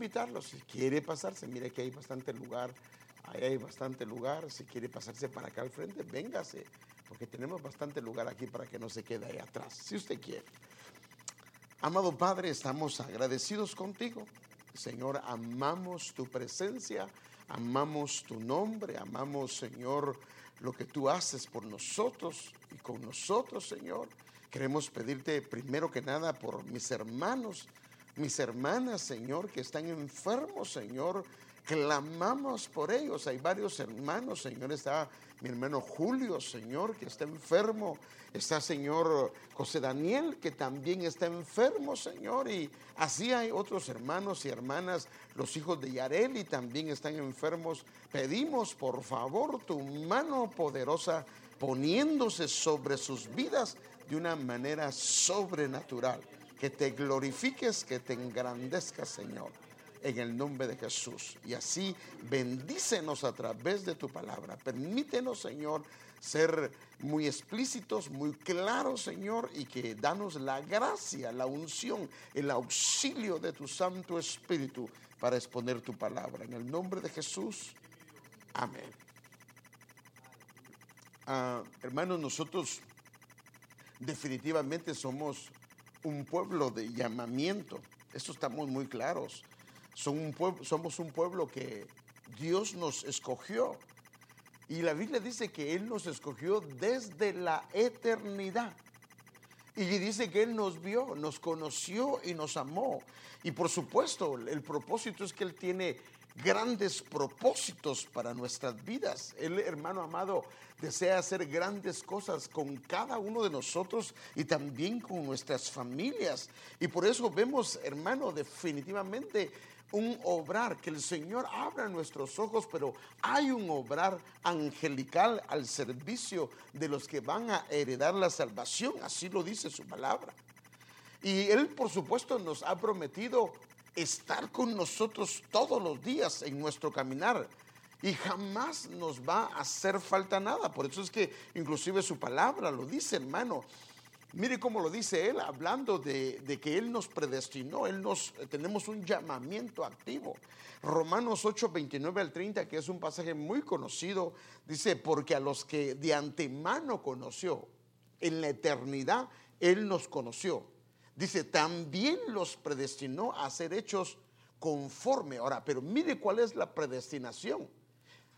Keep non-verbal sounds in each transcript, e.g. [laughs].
invitarlo, si quiere pasarse, mire que hay bastante lugar, ahí hay bastante lugar, si quiere pasarse para acá al frente, véngase, porque tenemos bastante lugar aquí para que no se quede ahí atrás, si usted quiere. Amado Padre, estamos agradecidos contigo. Señor, amamos tu presencia, amamos tu nombre, amamos, Señor, lo que tú haces por nosotros y con nosotros, Señor. Queremos pedirte primero que nada por mis hermanos, mis hermanas, Señor, que están enfermos, Señor. Clamamos por ellos. Hay varios hermanos, Señor. Está mi hermano Julio, Señor, que está enfermo. Está, Señor, José Daniel, que también está enfermo, Señor. Y así hay otros hermanos y hermanas. Los hijos de Yareli también están enfermos. Pedimos, por favor, tu mano poderosa poniéndose sobre sus vidas de una manera sobrenatural. Que te glorifiques, que te engrandezcas, Señor en el nombre de Jesús. Y así bendícenos a través de tu palabra. Permítenos, Señor, ser muy explícitos, muy claros, Señor, y que danos la gracia, la unción, el auxilio de tu Santo Espíritu para exponer tu palabra. En el nombre de Jesús. Amén. Ah, hermanos, nosotros definitivamente somos un pueblo de llamamiento. Eso estamos muy claros somos un pueblo que Dios nos escogió. Y la Biblia dice que Él nos escogió desde la eternidad. Y dice que Él nos vio, nos conoció y nos amó. Y por supuesto, el propósito es que Él tiene grandes propósitos para nuestras vidas. El hermano amado desea hacer grandes cosas con cada uno de nosotros y también con nuestras familias. Y por eso vemos, hermano, definitivamente un obrar, que el Señor abra nuestros ojos, pero hay un obrar angelical al servicio de los que van a heredar la salvación, así lo dice su palabra. Y Él, por supuesto, nos ha prometido estar con nosotros todos los días en nuestro caminar. Y jamás nos va a hacer falta nada. Por eso es que inclusive su palabra lo dice, hermano. Mire cómo lo dice él, hablando de, que él nos predestinó, él nos tenemos un llamamiento activo. Romanos 8, 29 al 30, que es un pasaje muy conocido, dice, porque a los que de antemano conoció, en la eternidad, él nos conoció. Dice, también los predestinó a ser hechos conforme. Ahora, pero mire cuál es la predestinación.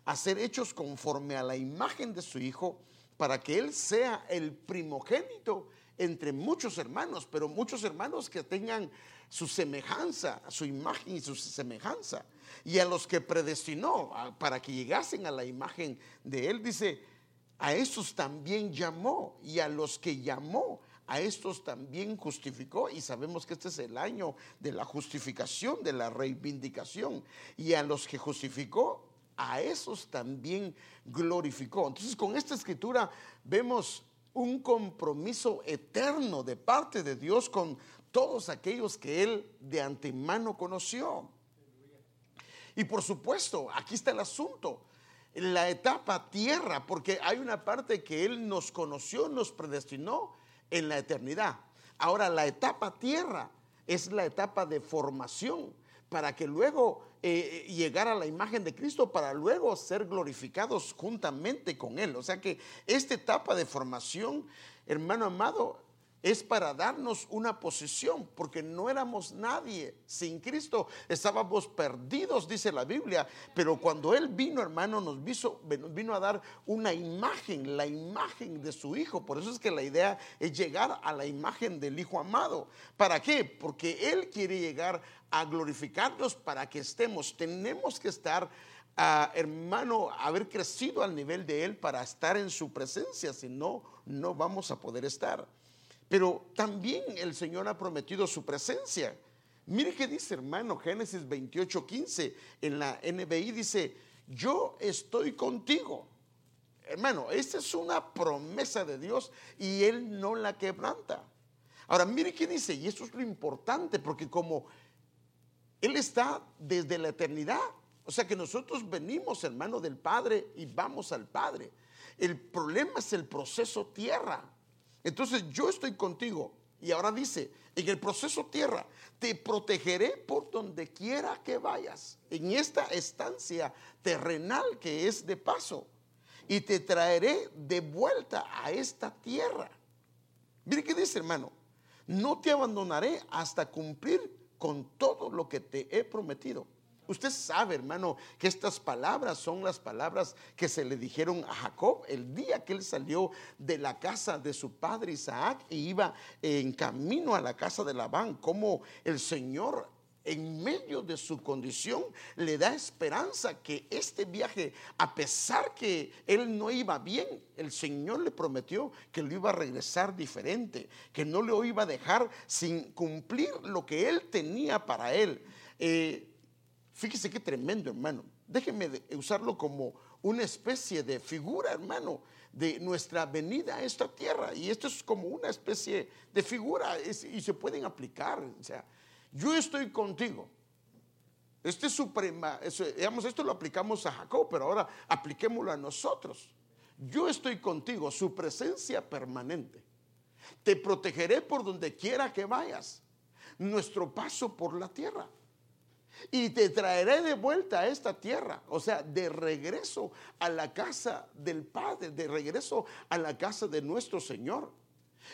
A ser hechos conforme a la imagen de su Hijo, para que Él sea el primogénito entre muchos hermanos, pero muchos hermanos que tengan su semejanza, su imagen y su semejanza. Y a los que predestinó para que llegasen a la imagen de Él, dice, a estos también llamó y a los que llamó, a estos también justificó. Y sabemos que este es el año de la justificación, de la reivindicación. Y a los que justificó, a esos también glorificó. Entonces con esta escritura vemos un compromiso eterno de parte de Dios con todos aquellos que Él de antemano conoció. Y por supuesto, aquí está el asunto, la etapa tierra, porque hay una parte que Él nos conoció, nos predestinó en la eternidad. Ahora, la etapa tierra es la etapa de formación para que luego eh, eh, llegar a la imagen de Cristo, para luego ser glorificados juntamente con Él. O sea que esta etapa de formación, hermano amado, es para darnos una posición, porque no éramos nadie sin Cristo, estábamos perdidos, dice la Biblia, pero cuando Él vino, hermano, nos vino a dar una imagen, la imagen de su Hijo. Por eso es que la idea es llegar a la imagen del Hijo amado. ¿Para qué? Porque Él quiere llegar a glorificarnos para que estemos. Tenemos que estar, ah, hermano, haber crecido al nivel de Él para estar en su presencia, si no, no vamos a poder estar. Pero también el Señor ha prometido su presencia. Mire qué dice, hermano, Génesis 28, 15, en la NBI dice, yo estoy contigo. Hermano, esta es una promesa de Dios y Él no la quebranta. Ahora, mire qué dice, y esto es lo importante, porque como Él está desde la eternidad, o sea que nosotros venimos, hermano, del Padre y vamos al Padre. El problema es el proceso tierra. Entonces yo estoy contigo, Y ahora dice, en el proceso tierra, te protegeré por donde quiera que vayas, en esta estancia terrenal que es de paso, y te traeré de vuelta a esta tierra. Mire qué dice, hermano, no te abandonaré hasta cumplir con todo lo que te he prometido. Usted sabe, hermano, que estas palabras son las palabras que se le dijeron a Jacob el día que él salió de la casa de su padre Isaac y iba en camino a la casa de Labán, como el Señor en medio de su condición le da esperanza que este viaje, a pesar que él no iba bien, el Señor le prometió que lo iba a regresar diferente, que no lo iba a dejar sin cumplir lo que él tenía para él. Eh, Fíjese qué tremendo, hermano. Déjeme usarlo como una especie de figura, hermano, de nuestra venida a esta tierra. Y esto es como una especie de figura y se pueden aplicar. O sea, yo estoy contigo. Este es suprema, digamos, esto lo aplicamos a Jacob, pero ahora apliquémoslo a nosotros. Yo estoy contigo, su presencia permanente. Te protegeré por donde quiera que vayas. Nuestro paso por la tierra y te traeré de vuelta a esta tierra, o sea, de regreso a la casa del Padre, de regreso a la casa de nuestro Señor.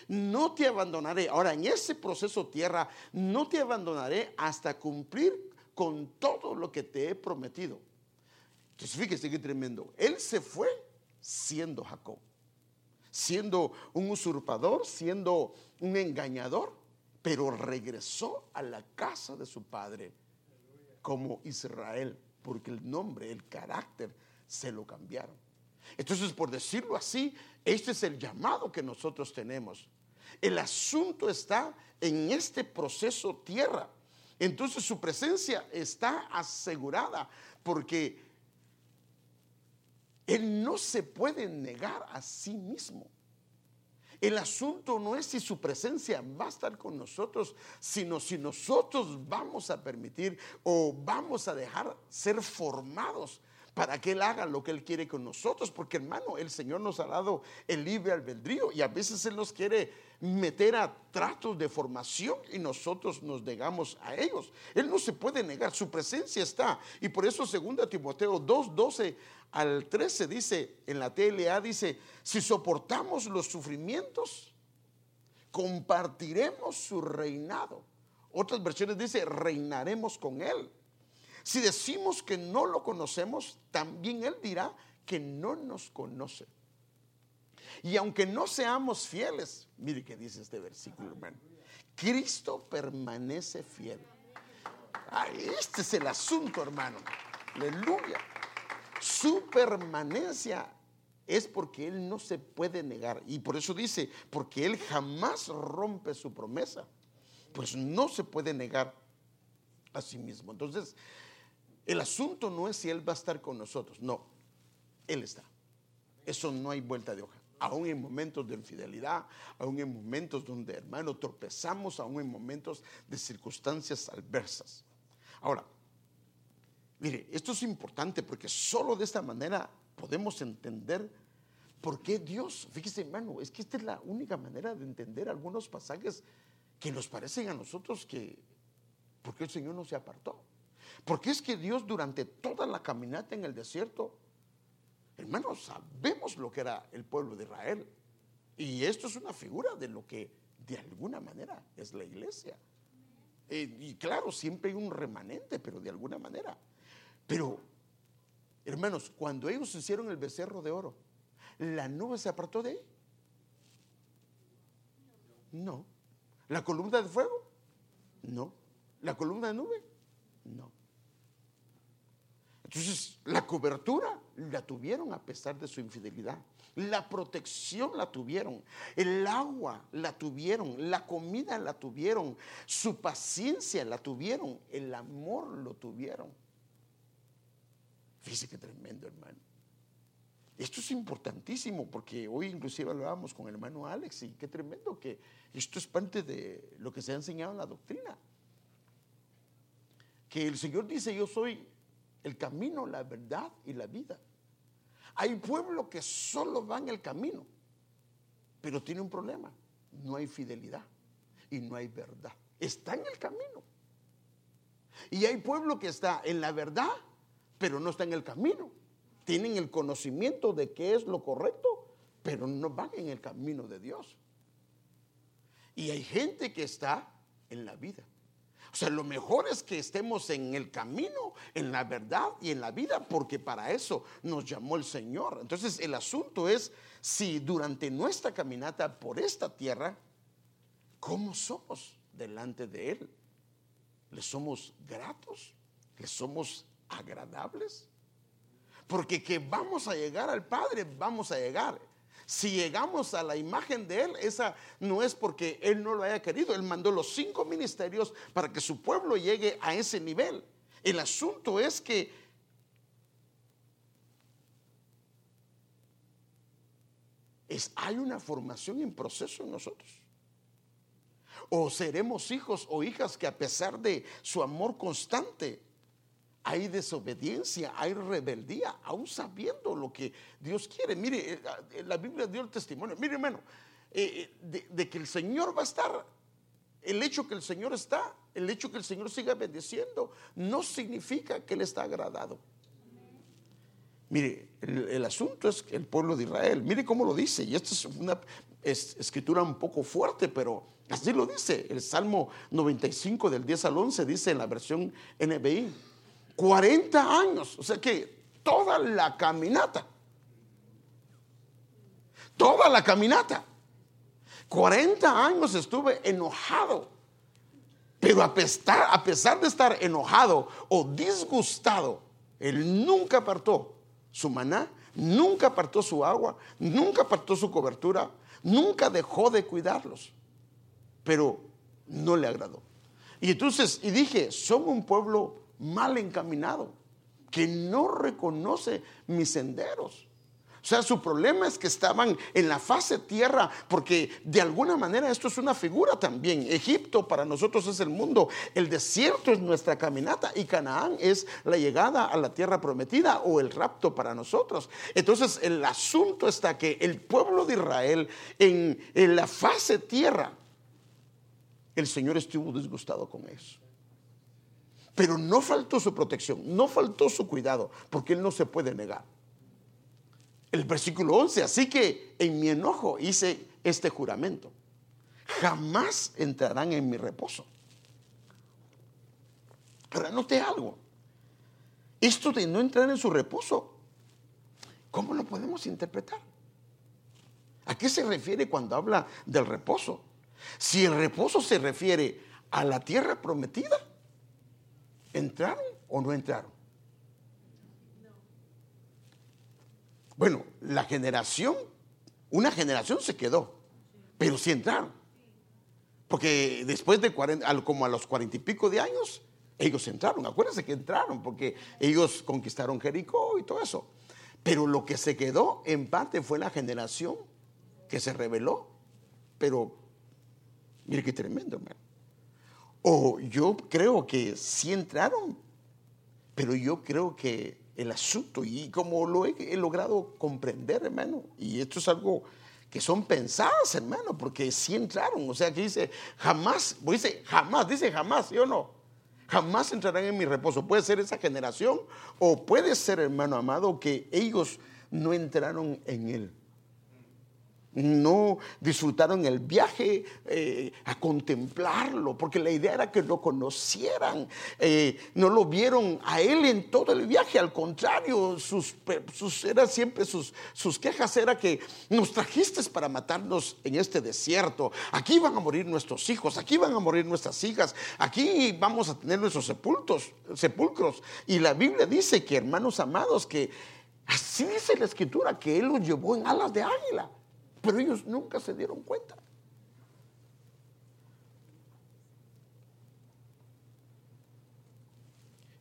No te abandonaré. Ahora, en ese proceso tierra, no te abandonaré hasta cumplir con todo lo que te he prometido. Entonces, fíjese qué tremendo. Él se fue siendo Jacob, siendo un usurpador, siendo un engañador, pero regresó a la casa de su padre como Israel, porque el nombre, el carácter, se lo cambiaron. Entonces, por decirlo así, este es el llamado que nosotros tenemos. El asunto está en este proceso tierra. Entonces su presencia está asegurada porque Él no se puede negar a sí mismo. El asunto no es si su presencia va a estar con nosotros, sino si nosotros vamos a permitir o vamos a dejar ser formados para que Él haga lo que Él quiere con nosotros. Porque hermano, el Señor nos ha dado el libre albedrío y a veces Él nos quiere meter a tratos de formación y nosotros nos negamos a ellos. Él no se puede negar, su presencia está. Y por eso 2 Timoteo 2, 12 al 13 dice, en la TLA dice, si soportamos los sufrimientos, compartiremos su reinado. Otras versiones dice, reinaremos con él. Si decimos que no lo conocemos, también él dirá que no nos conoce. Y aunque no seamos fieles, mire que dice este versículo, hermano, Cristo permanece fiel. este es el asunto, hermano. Aleluya. Su permanencia es porque Él no se puede negar. Y por eso dice, porque Él jamás rompe su promesa, pues no se puede negar a sí mismo. Entonces, el asunto no es si Él va a estar con nosotros, no, Él está. Eso no hay vuelta de hoja. Aún en momentos de infidelidad, aún en momentos donde, hermano, tropezamos, aún en momentos de circunstancias adversas. Ahora, Mire, esto es importante porque solo de esta manera podemos entender por qué Dios, fíjese hermano, es que esta es la única manera de entender algunos pasajes que nos parecen a nosotros que, porque el Señor no se apartó? Porque es que Dios durante toda la caminata en el desierto, hermanos, sabemos lo que era el pueblo de Israel. Y esto es una figura de lo que de alguna manera es la iglesia. Eh, y claro, siempre hay un remanente, pero de alguna manera. Pero, hermanos, cuando ellos hicieron el becerro de oro, ¿la nube se apartó de ahí? No. ¿La columna de fuego? No. ¿La columna de nube? No. Entonces, la cobertura la tuvieron a pesar de su infidelidad. La protección la tuvieron. El agua la tuvieron. La comida la tuvieron. Su paciencia la tuvieron. El amor lo tuvieron. Fíjese qué tremendo, hermano. Esto es importantísimo porque hoy inclusive hablábamos con el hermano Alex y qué tremendo que esto es parte de lo que se ha enseñado en la doctrina. Que el Señor dice, yo soy el camino, la verdad y la vida. Hay pueblo que solo va en el camino, pero tiene un problema, no hay fidelidad. y no hay verdad. Está en el camino. Y hay pueblo que está en la verdad, pero no está en el camino. Tienen el conocimiento de qué es lo correcto, pero no van en el camino de Dios. Y hay gente que está en la vida. O sea, lo mejor es que estemos en el camino, en la verdad y en la vida, porque para eso nos llamó el Señor. Entonces, el asunto es si durante nuestra caminata por esta tierra, ¿cómo somos delante de Él? ¿Le somos gratos? ¿Le somos agradables? Porque que vamos a llegar al Padre, vamos a llegar. Si llegamos a la imagen de Él, esa no es porque Él no lo haya querido. Él mandó los cinco ministerios para que su pueblo llegue a ese nivel. El asunto es que es, hay una formación en proceso en nosotros. O seremos hijos o hijas que a pesar de su amor constante, hay desobediencia, hay rebeldía, aún sabiendo lo que Dios quiere. Mire, eh, eh, la Biblia dio el testimonio. Mire, hermano, eh, de, de, que el Señor va a estar, el hecho que el Señor está, el hecho que el Señor siga bendiciendo, no significa que Él está agradado. Mire, el, asunto es el pueblo de Israel. Mire cómo lo dice. Y esta es una escritura un poco fuerte, pero así lo dice. El Salmo 95 del 10 al 11 dice en la versión NBI. 40 años. O sea que toda la caminata. Toda la caminata. 40 años estuve enojado. Pero a pesar, a pesar de estar enojado o disgustado, él nunca apartó su maná, nunca apartó su agua, nunca apartó su cobertura, nunca dejó de cuidarlos. Pero no le agradó. Y entonces, y dije, son un pueblo mal encaminado, que no reconoce mis senderos. O sea, su problema es que estaban en la fase tierra, porque de alguna manera esto es una figura también. Egipto para nosotros es el mundo, el desierto es nuestra caminata y Canaán es la llegada a la tierra prometida o el rapto para nosotros. Entonces el asunto está que el pueblo de Israel en, en la fase tierra, el Señor estuvo disgustado con eso. Pero no faltó su protección, no faltó su cuidado, porque Él no se puede negar el versículo 11, así que en mi enojo hice este juramento. Jamás entrarán en mi reposo. Ahora note algo. Esto de no entrar en su reposo, ¿cómo lo podemos interpretar? ¿A qué se refiere cuando habla del reposo? Si el reposo se refiere a la tierra prometida, ¿entraron o no entraron? Bueno, la generación, una generación se quedó, pero sí entraron. Porque después de 40, como a los cuarenta y pico de años, ellos entraron. Acuérdense que entraron porque ellos conquistaron Jericó y todo eso. Pero lo que se quedó en parte fue la generación que se rebeló. Pero mire qué tremendo, hermano. O yo creo que sí entraron, pero yo creo que el asunto y como lo he, logrado comprender, hermano, y esto es algo que son pensadas, hermano, porque sí entraron, o sea, que dice, jamás, dice, jamás, dice jamás, ¿sí o no? Jamás entrarán en mi reposo. Puede ser esa generación o puede ser, hermano amado, que ellos no entraron en él no disfrutaron el viaje eh, a contemplarlo, porque la idea era que lo conocieran, eh, no lo vieron a él en todo el viaje, al contrario, sus, era siempre sus, sus quejas era que nos trajiste para matarnos en este desierto, aquí van a morir nuestros hijos, aquí van a morir nuestras hijas, aquí vamos a tener nuestros sepultos, sepulcros, y la Biblia dice que hermanos amados, que así dice la escritura, que él los llevó en alas de águila. Pero ellos nunca se dieron cuenta.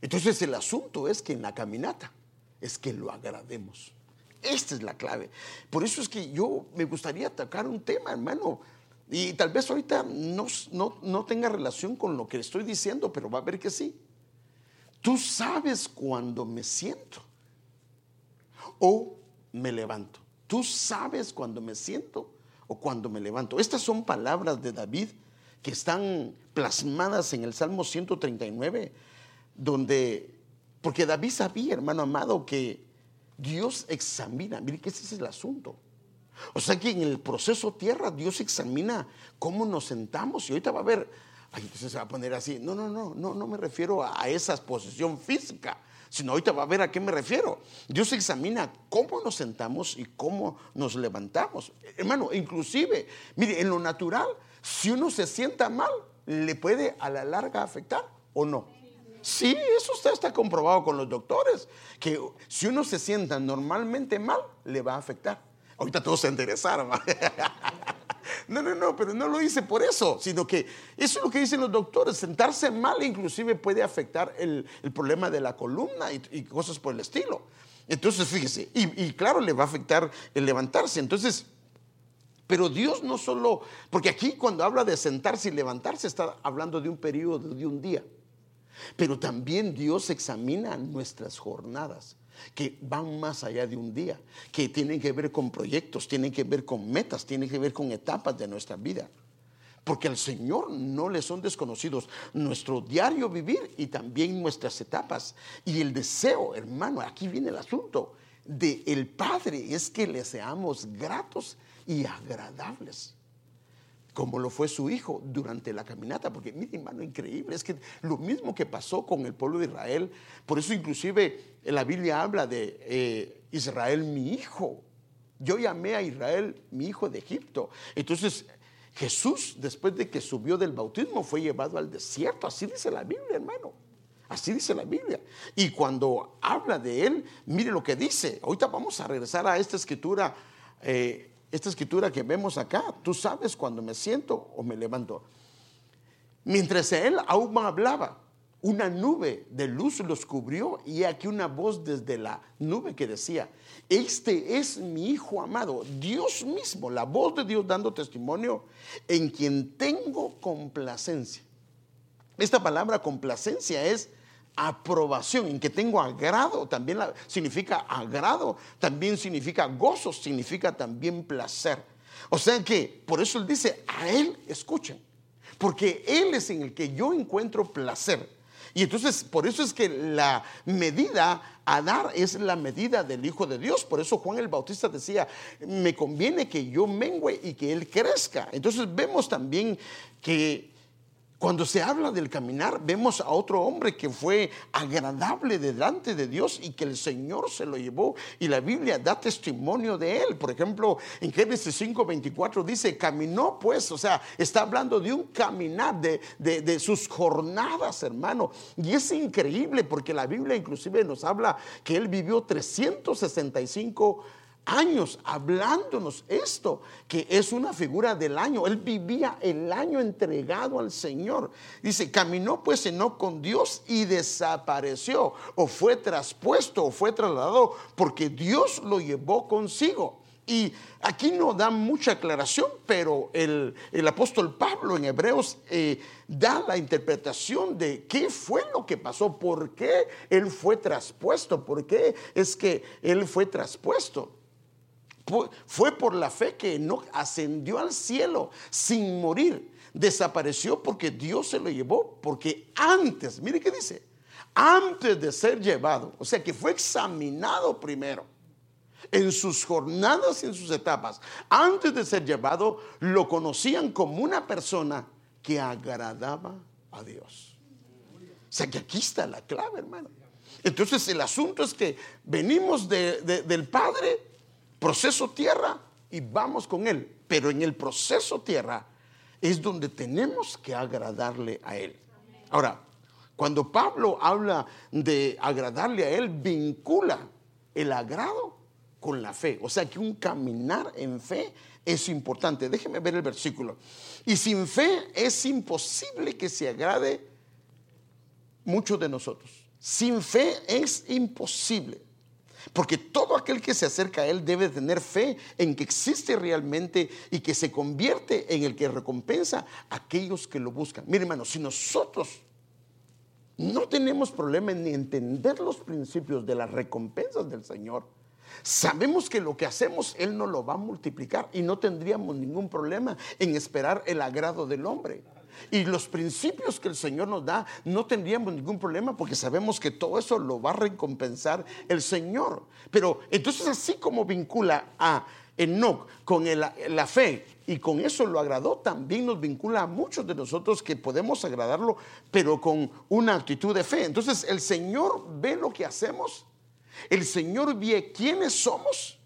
Entonces el asunto es que en la caminata es que lo agrademos. Esta es la clave. Por eso es que yo me gustaría atacar un tema, hermano. Y tal vez ahorita no, no, no tenga relación con lo que estoy diciendo, pero va a ver que sí. Tú sabes cuando me siento o me levanto. Tú sabes cuando me siento o cuando me levanto. Estas son palabras de David que están plasmadas en el Salmo 139, donde, porque David sabía, hermano amado, que Dios examina, mire que ese es el asunto. O sea que en el proceso tierra Dios examina cómo nos sentamos y ahorita va a ver, ay, entonces se va a poner así, no, no, no, no, no me refiero a esa posición física, sino ahorita va a ver a qué me refiero. Dios examina cómo nos sentamos y cómo nos levantamos. Hermano, inclusive, mire, en lo natural, si uno se sienta mal, le puede a la larga afectar o no. Sí, eso está, está comprobado con los doctores, que si uno se sienta normalmente mal, le va a afectar. Ahorita todos se interesaron. [laughs] No, no, no, pero no lo hice por eso, sino que eso es lo que dicen los doctores. Sentarse mal inclusive puede afectar el, problema de la columna y, cosas por el estilo. Entonces, fíjese, y, y claro, le va a afectar el levantarse. Entonces, pero Dios no solo, porque aquí cuando habla de sentarse y levantarse está hablando de un periodo de un día. Pero también Dios examina nuestras jornadas que van más allá de un día, que tienen que ver con proyectos, tienen que ver con metas, tienen que ver con etapas de nuestra vida. Porque al Señor no le son desconocidos nuestro diario vivir y también nuestras etapas. Y el deseo, hermano, aquí viene el asunto, de el Padre es que le seamos gratos y agradables como lo fue su hijo durante la caminata, porque mire hermano, increíble, es que lo mismo que pasó con el pueblo de Israel, por eso inclusive la Biblia habla de eh, Israel mi hijo, yo llamé a Israel mi hijo de Egipto, entonces Jesús después de que subió del bautismo fue llevado al desierto, así dice la Biblia hermano. Así dice la Biblia. Y cuando habla de él, mire lo que dice. Ahorita vamos a regresar a esta escritura eh, esta escritura que vemos acá, tú sabes cuando me siento o me levanto. Mientras él aún hablaba, una nube de luz los cubrió y aquí una voz desde la nube que decía, este es mi Hijo amado, Dios mismo, la voz de Dios dando testimonio en quien tengo complacencia. Esta palabra complacencia es aprobación, en que tengo agrado, también significa agrado, también significa gozo, significa también placer. O sea que por eso él dice, a él escuchen, porque él es en el que yo encuentro placer. Y entonces por eso es que la medida a dar es la medida del Hijo de Dios. Por eso Juan el Bautista decía, me conviene que yo mengüe y que él crezca. Entonces vemos también que cuando se habla del caminar, vemos a otro hombre que fue agradable delante de Dios y que el Señor se lo llevó y la Biblia da testimonio de él. Por ejemplo, en Génesis 5:24 dice, caminó pues, o sea, está hablando de un caminar, de, de sus jornadas, hermano. Y es increíble porque la Biblia inclusive nos habla que él vivió 365 años hablándonos esto, que es una figura del año. Él vivía el año entregado al Señor. Dice, caminó pues no con Dios y desapareció, o fue traspuesto, o fue trasladado, porque Dios lo llevó consigo. Y aquí no da mucha aclaración, pero el, apóstol Pablo en Hebreos eh, da la interpretación de qué fue lo que pasó, por qué él fue traspuesto, por qué es que él fue traspuesto. Fue por la fe que no ascendió al cielo sin morir. Desapareció porque Dios se lo llevó. Porque antes, mire qué dice, antes de ser llevado, o sea que fue examinado primero en sus jornadas y en sus etapas, antes de ser llevado, lo conocían como una persona que agradaba a Dios. O sea que aquí está la clave, hermano. Entonces el asunto es que venimos del Padre proceso tierra y vamos con Él. Pero en el proceso tierra es donde tenemos que agradarle a Él. Ahora, cuando Pablo habla de agradarle a Él, vincula el agrado con la fe. O sea que un caminar en fe es importante. Déjeme ver el versículo. Y sin fe es imposible que se agrade mucho de nosotros. Sin fe es imposible. Porque todo aquel que se acerca a Él debe tener fe en que existe realmente y que se convierte en el que recompensa a aquellos que lo buscan. Mire hermano, si nosotros no tenemos problema en entender los principios de las recompensas del Señor, sabemos que lo que hacemos Él no lo va a multiplicar y no tendríamos ningún problema en esperar el agrado del hombre. Y los principios que el Señor nos da, no tendríamos ningún problema porque sabemos que todo eso lo va a recompensar el Señor. Pero entonces así como vincula a Enoch con la fe y con eso lo agradó, también nos vincula a muchos de nosotros que podemos agradarlo, pero con una actitud de fe. Entonces el Señor ve lo que hacemos, el Señor ve quiénes somos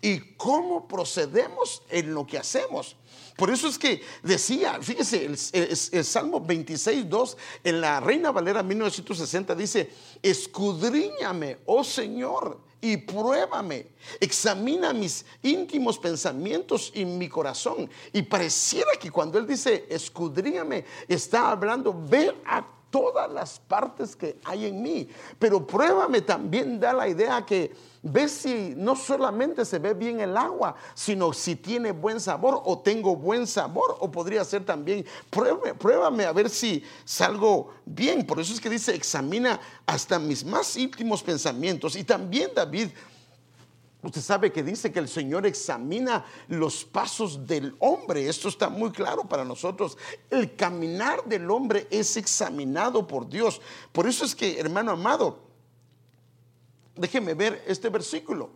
y cómo procedemos en lo que hacemos. Por eso es que decía, fíjese, el, Salmo 26, 2 en la Reina Valera 1960 dice, escudriñame, oh Señor, y pruébame, examina mis íntimos pensamientos y mi corazón. Y pareciera que cuando él dice, escudriñame, está hablando, ve a todas las partes que hay en mí. Pero pruébame también da la idea que ve si no solamente se ve bien el agua, sino si tiene buen sabor o tengo buen sabor o podría ser también, pruébame, pruébame a ver si salgo bien. Por eso es que dice, examina hasta mis más íntimos pensamientos. Y también David Usted sabe que dice que el Señor examina los pasos del hombre. Esto está muy claro para nosotros. El caminar del hombre es examinado por Dios. Por eso es que, hermano amado, déjeme ver este versículo,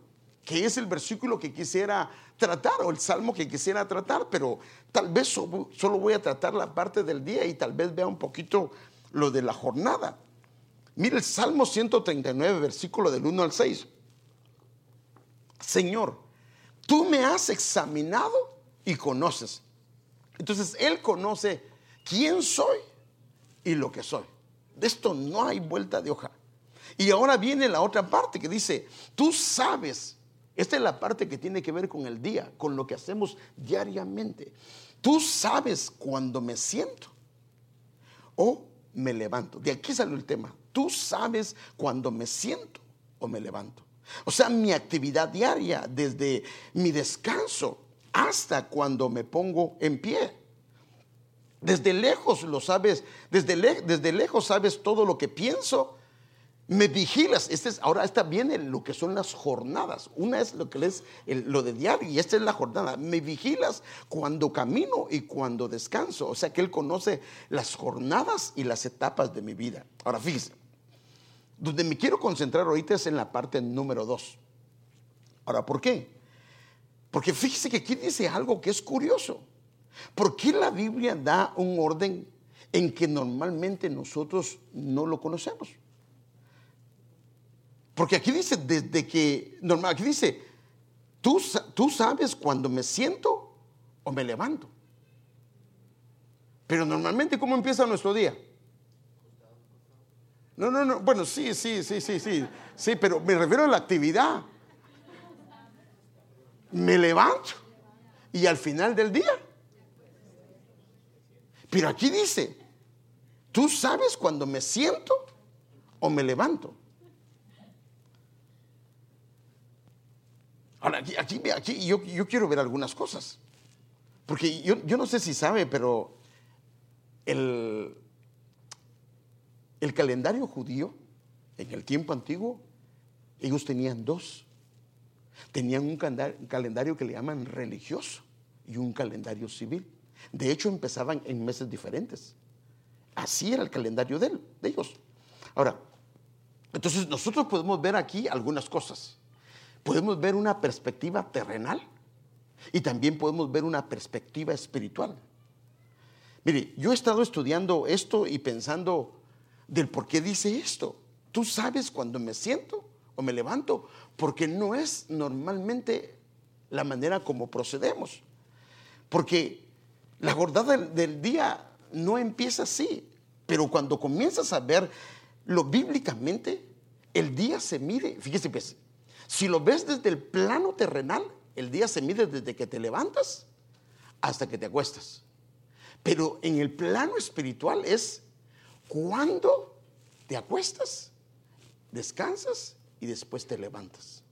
que es el versículo que quisiera tratar o el salmo que quisiera tratar, pero tal vez solo voy a tratar la parte del día y tal vez vea un poquito lo de la jornada. Mire el Salmo 139, versículo del 1 al 6. Señor, tú me has examinado y conoces. Entonces Él conoce quién soy y lo que soy. De esto no hay vuelta de hoja. Y ahora viene la otra parte que dice, tú sabes, esta es la parte que tiene que ver con el día, con lo que hacemos diariamente. Tú sabes cuando me siento o me levanto. De aquí salió el tema. Tú sabes cuando me siento o me levanto. O sea, mi actividad diaria, desde mi descanso hasta cuando me pongo en pie. Desde lejos lo sabes, desde, desde lejos sabes todo lo que pienso. Me vigilas. Este es, ahora esta viene lo que son las jornadas. Una es lo que es lo de diario y esta es la jornada. Me vigilas cuando camino y cuando descanso. O sea que Él conoce las jornadas y las etapas de mi vida. Ahora fíjese, donde me quiero concentrar ahorita es en la parte número dos. Ahora, ¿por qué? Porque fíjese que aquí dice algo que es curioso. ¿Por qué la Biblia da un orden en que normalmente nosotros no lo conocemos? Porque aquí dice, desde que, normal, aquí dice, tú, tú sabes cuando me siento o me levanto. Pero normalmente, ¿cómo empieza nuestro día? No, no, no. Bueno, sí, sí, sí, sí, sí. Sí, pero me refiero a la actividad. Me levanto y al final del día. Pero aquí dice, tú sabes cuando me siento o me levanto. Ahora, aquí, aquí, aquí yo, yo, quiero ver algunas cosas. Porque yo, yo no sé si sabe, pero el, el calendario judío, en el tiempo antiguo, ellos tenían dos. Tenían un calendario que le llaman religioso y un calendario civil. De hecho, empezaban en meses diferentes. Así era el calendario de, ellos. Ahora, entonces nosotros podemos ver aquí algunas cosas. Podemos ver una perspectiva terrenal y también podemos ver una perspectiva espiritual. Mire, yo he estado estudiando esto y pensando del por qué dice esto. Tú sabes cuando me siento o me levanto, porque no es normalmente la manera como procedemos. Porque la jornada del día no empieza así, pero cuando comienzas a ver lo bíblicamente, el día se mide, fíjese pues, si lo ves desde el plano terrenal, el día se mide desde que te levantas hasta que te acuestas. Pero en el plano espiritual es cuando te acuestas, descansas y después te levantas.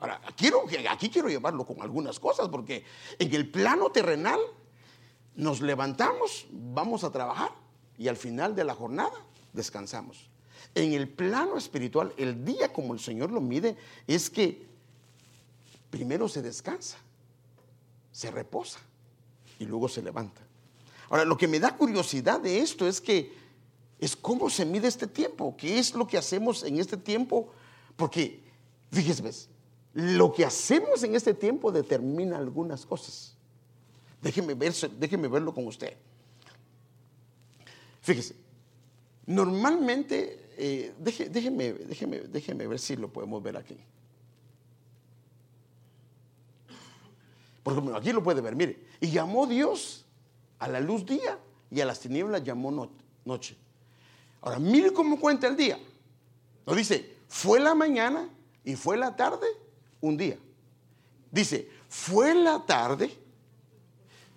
Ahora, quiero, aquí quiero llevarlo con algunas cosas, porque en el plano terrenal nos levantamos, vamos a trabajar y al final de la jornada descansamos. En el plano espiritual, el día como el Señor lo mide, es que primero se descansa, se reposa y luego se levanta. Ahora, lo que me da curiosidad de esto es que es cómo se mide este tiempo, qué es lo que hacemos en este tiempo, porque, fíjese, lo que hacemos en este tiempo determina algunas cosas. Déjeme, déjeme verlo con usted. Fíjese, normalmente, eh, déjeme, déjeme, déjeme ver si lo podemos ver aquí. Por ejemplo, aquí lo puede ver, mire. Y llamó Dios a la luz día y a las tinieblas llamó noche. Ahora, mire cómo cuenta el día. No dice, fue la mañana y fue la tarde un día. Dice, fue la tarde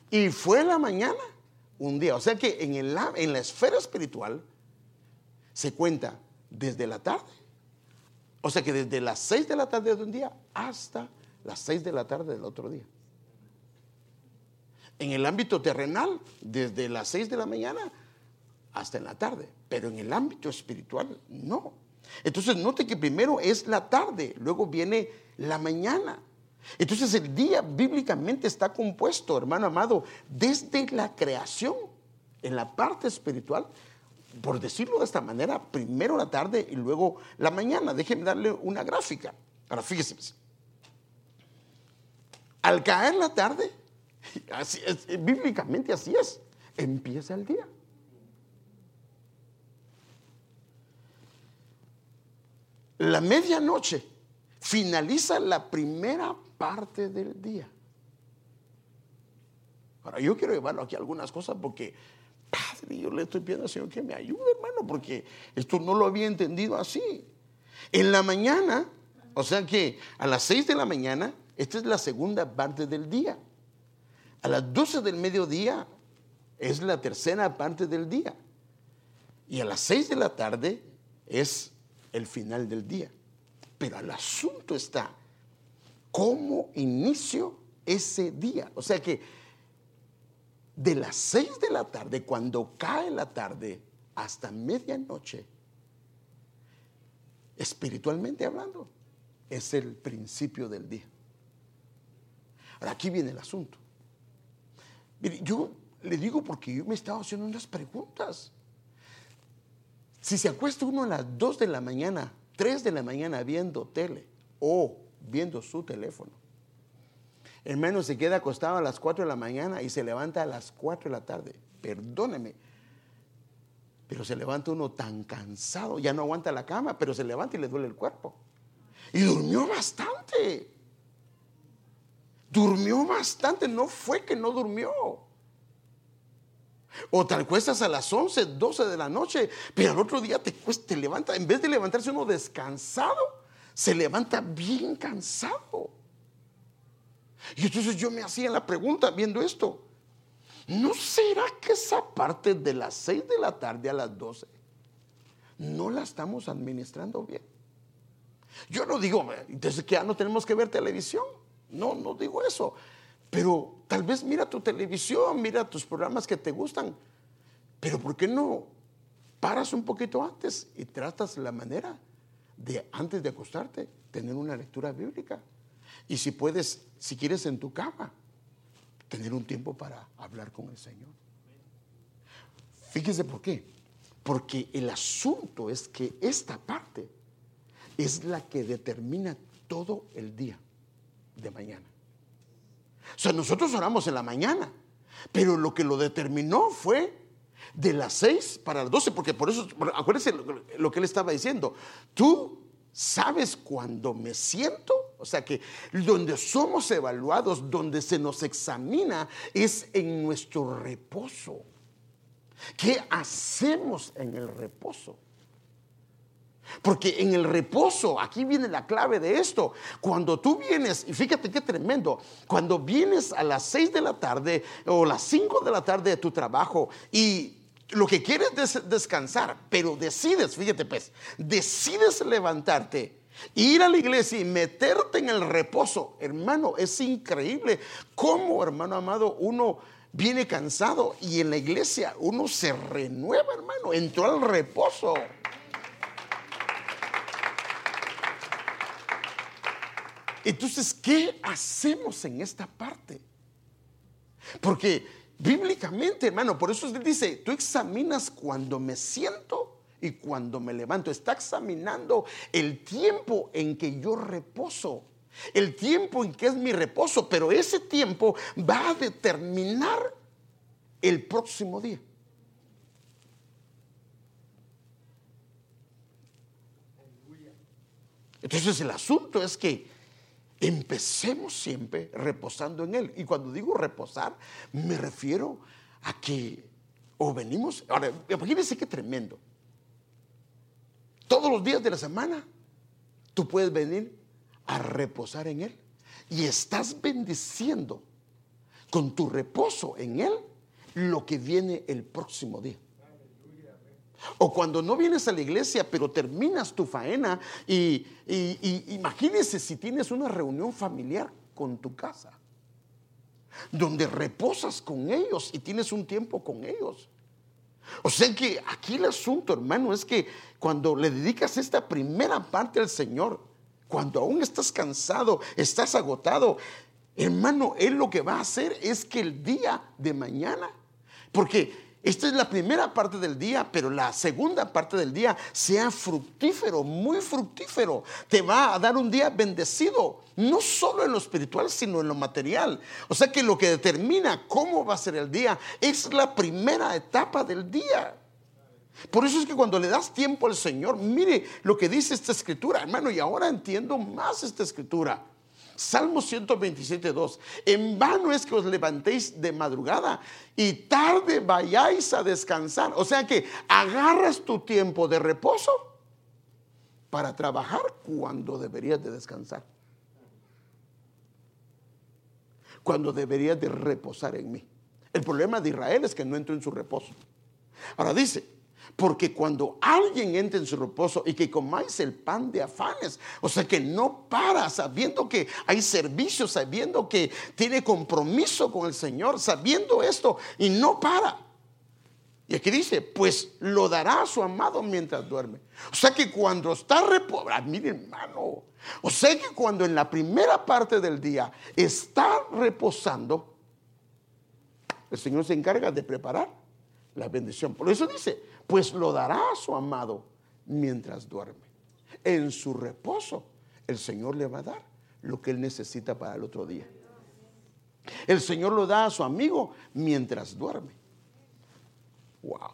y fue la mañana un día. O sea que en, el, en la esfera espiritual se cuenta desde la tarde. O sea que desde las seis de la tarde de un día hasta las seis de la tarde del otro día. En el ámbito terrenal, desde las seis de la mañana hasta en la tarde. Pero en el ámbito espiritual, no. Entonces, note que primero es la tarde, luego viene la mañana. Entonces, el día bíblicamente está compuesto, hermano amado, desde la creación, en la parte espiritual, por decirlo de esta manera, primero la tarde y luego la mañana. Déjenme darle una gráfica. Ahora, fíjese. Al caer la tarde, [laughs] así bíblicamente así es, empieza el día. La medianoche finaliza la primera parte del día. Ahora, yo quiero llevarlo aquí algunas cosas porque, Padre, yo le estoy pidiendo al Señor que me ayude, hermano, porque esto no lo había entendido así. En la mañana, o sea que a las 6 de la mañana, esta es la segunda parte del día. A las 12 del mediodía es la tercera parte del día. Y a las 6 de la tarde es el final del día. Pero el asunto está, ¿cómo inicio ese día? O sea que de las seis de la tarde, cuando cae la tarde, hasta medianoche, espiritualmente hablando, es el principio del día. Ahora aquí viene el asunto. Yo le digo porque yo me estaba haciendo unas preguntas. Si se acuesta uno a las 2 de la mañana, 3 de la mañana viendo tele o viendo su teléfono, hermano se queda acostado a las 4 de la mañana y se levanta a las 4 de la tarde. Perdóneme, pero se levanta uno tan cansado, ya no aguanta la cama, pero se levanta y le duele el cuerpo. Y durmió bastante. Durmió bastante, no fue que no durmió. O te acuestas a las 11, 12 de la noche, pero al otro día te, pues, te levanta, en vez de levantarse uno descansado, se levanta bien cansado. Y entonces yo me hacía la pregunta viendo esto, ¿no será que esa parte de las 6 de la tarde a las 12 no la estamos administrando bien? Yo no digo, entonces que ya no tenemos que ver televisión. No, no digo eso. Pero tal vez mira tu televisión, mira tus programas que te gustan. Pero ¿por qué no paras un poquito antes y tratas la manera de antes de acostarte tener una lectura bíblica? Y si puedes, si quieres en tu cama, tener un tiempo para hablar con el Señor. Fíjese por qué. Porque el asunto es que esta parte es la que determina todo el día de mañana. O sea, nosotros oramos en la mañana, pero lo que lo determinó fue de las 6 para las 12, porque por eso, acuérdense lo que él estaba diciendo, tú sabes cuando me siento, o sea que donde somos evaluados, donde se nos examina, es en nuestro reposo. ¿Qué hacemos en el reposo? Porque en el reposo, aquí viene la clave de esto. Cuando tú vienes, y fíjate qué tremendo, cuando vienes a las 6 de la tarde o las 5 de la tarde de tu trabajo y lo que quieres es descansar, pero decides, fíjate pues, decides levantarte, ir a la iglesia y meterte en el reposo, hermano, es increíble cómo, hermano amado, uno viene cansado y en la iglesia uno se renueva, hermano, entró al reposo. Entonces, ¿qué hacemos en esta parte? Porque Bíblicamente, hermano, por eso dice, tú examinas cuando me siento y cuando me levanto. Está examinando el tiempo en que yo reposo. El tiempo en que es mi reposo, pero ese tiempo va a determinar el próximo día. Entonces el asunto es que empecemos siempre reposando en Él. Y cuando digo reposar, me refiero a que o venimos, ahora imagínense qué tremendo. Todos los días de la semana tú puedes venir a reposar en Él y estás bendiciendo con tu reposo en Él lo que viene el próximo día. O cuando no vienes a la iglesia, pero terminas tu faena y, imagínese si tienes una reunión familiar con tu casa, donde reposas con ellos y tienes un tiempo con ellos. O sea que aquí el asunto, hermano, es que cuando le dedicas esta primera parte al Señor, cuando aún estás cansado, estás agotado, hermano, Él lo que va a hacer es que el día de mañana, porque esta es la primera parte del día, pero la segunda parte del día sea fructífero, muy fructífero. Te va a dar un día bendecido, no solo en lo espiritual, sino en lo material. O sea que lo que determina cómo va a ser el día es la primera etapa del día. Por eso es que cuando le das tiempo al Señor, mire lo que dice esta escritura, hermano, y ahora entiendo más esta escritura. Salmo 127, 2. En vano es que os levantéis de madrugada y tarde vayáis a descansar. O sea que agarras tu tiempo de reposo para trabajar cuando deberías de descansar. Cuando deberías de reposar en mí. El problema de Israel es que no entró en su reposo. Ahora dice, porque cuando alguien entra en su reposo y que comáis el pan de afanes, o sea que no para, sabiendo que hay servicio, sabiendo que tiene compromiso con el Señor, sabiendo esto y no para. Y aquí dice, pues lo dará a su amado mientras duerme. O sea que cuando está reposando, ah, mire hermano, o sea que cuando en la primera parte del día está reposando, el Señor se encarga de preparar la bendición. Por eso dice, pues lo dará a su amado mientras duerme. En su reposo, el Señor le va a dar lo que él necesita para el otro día. El Señor lo da a su amigo mientras duerme. Wow.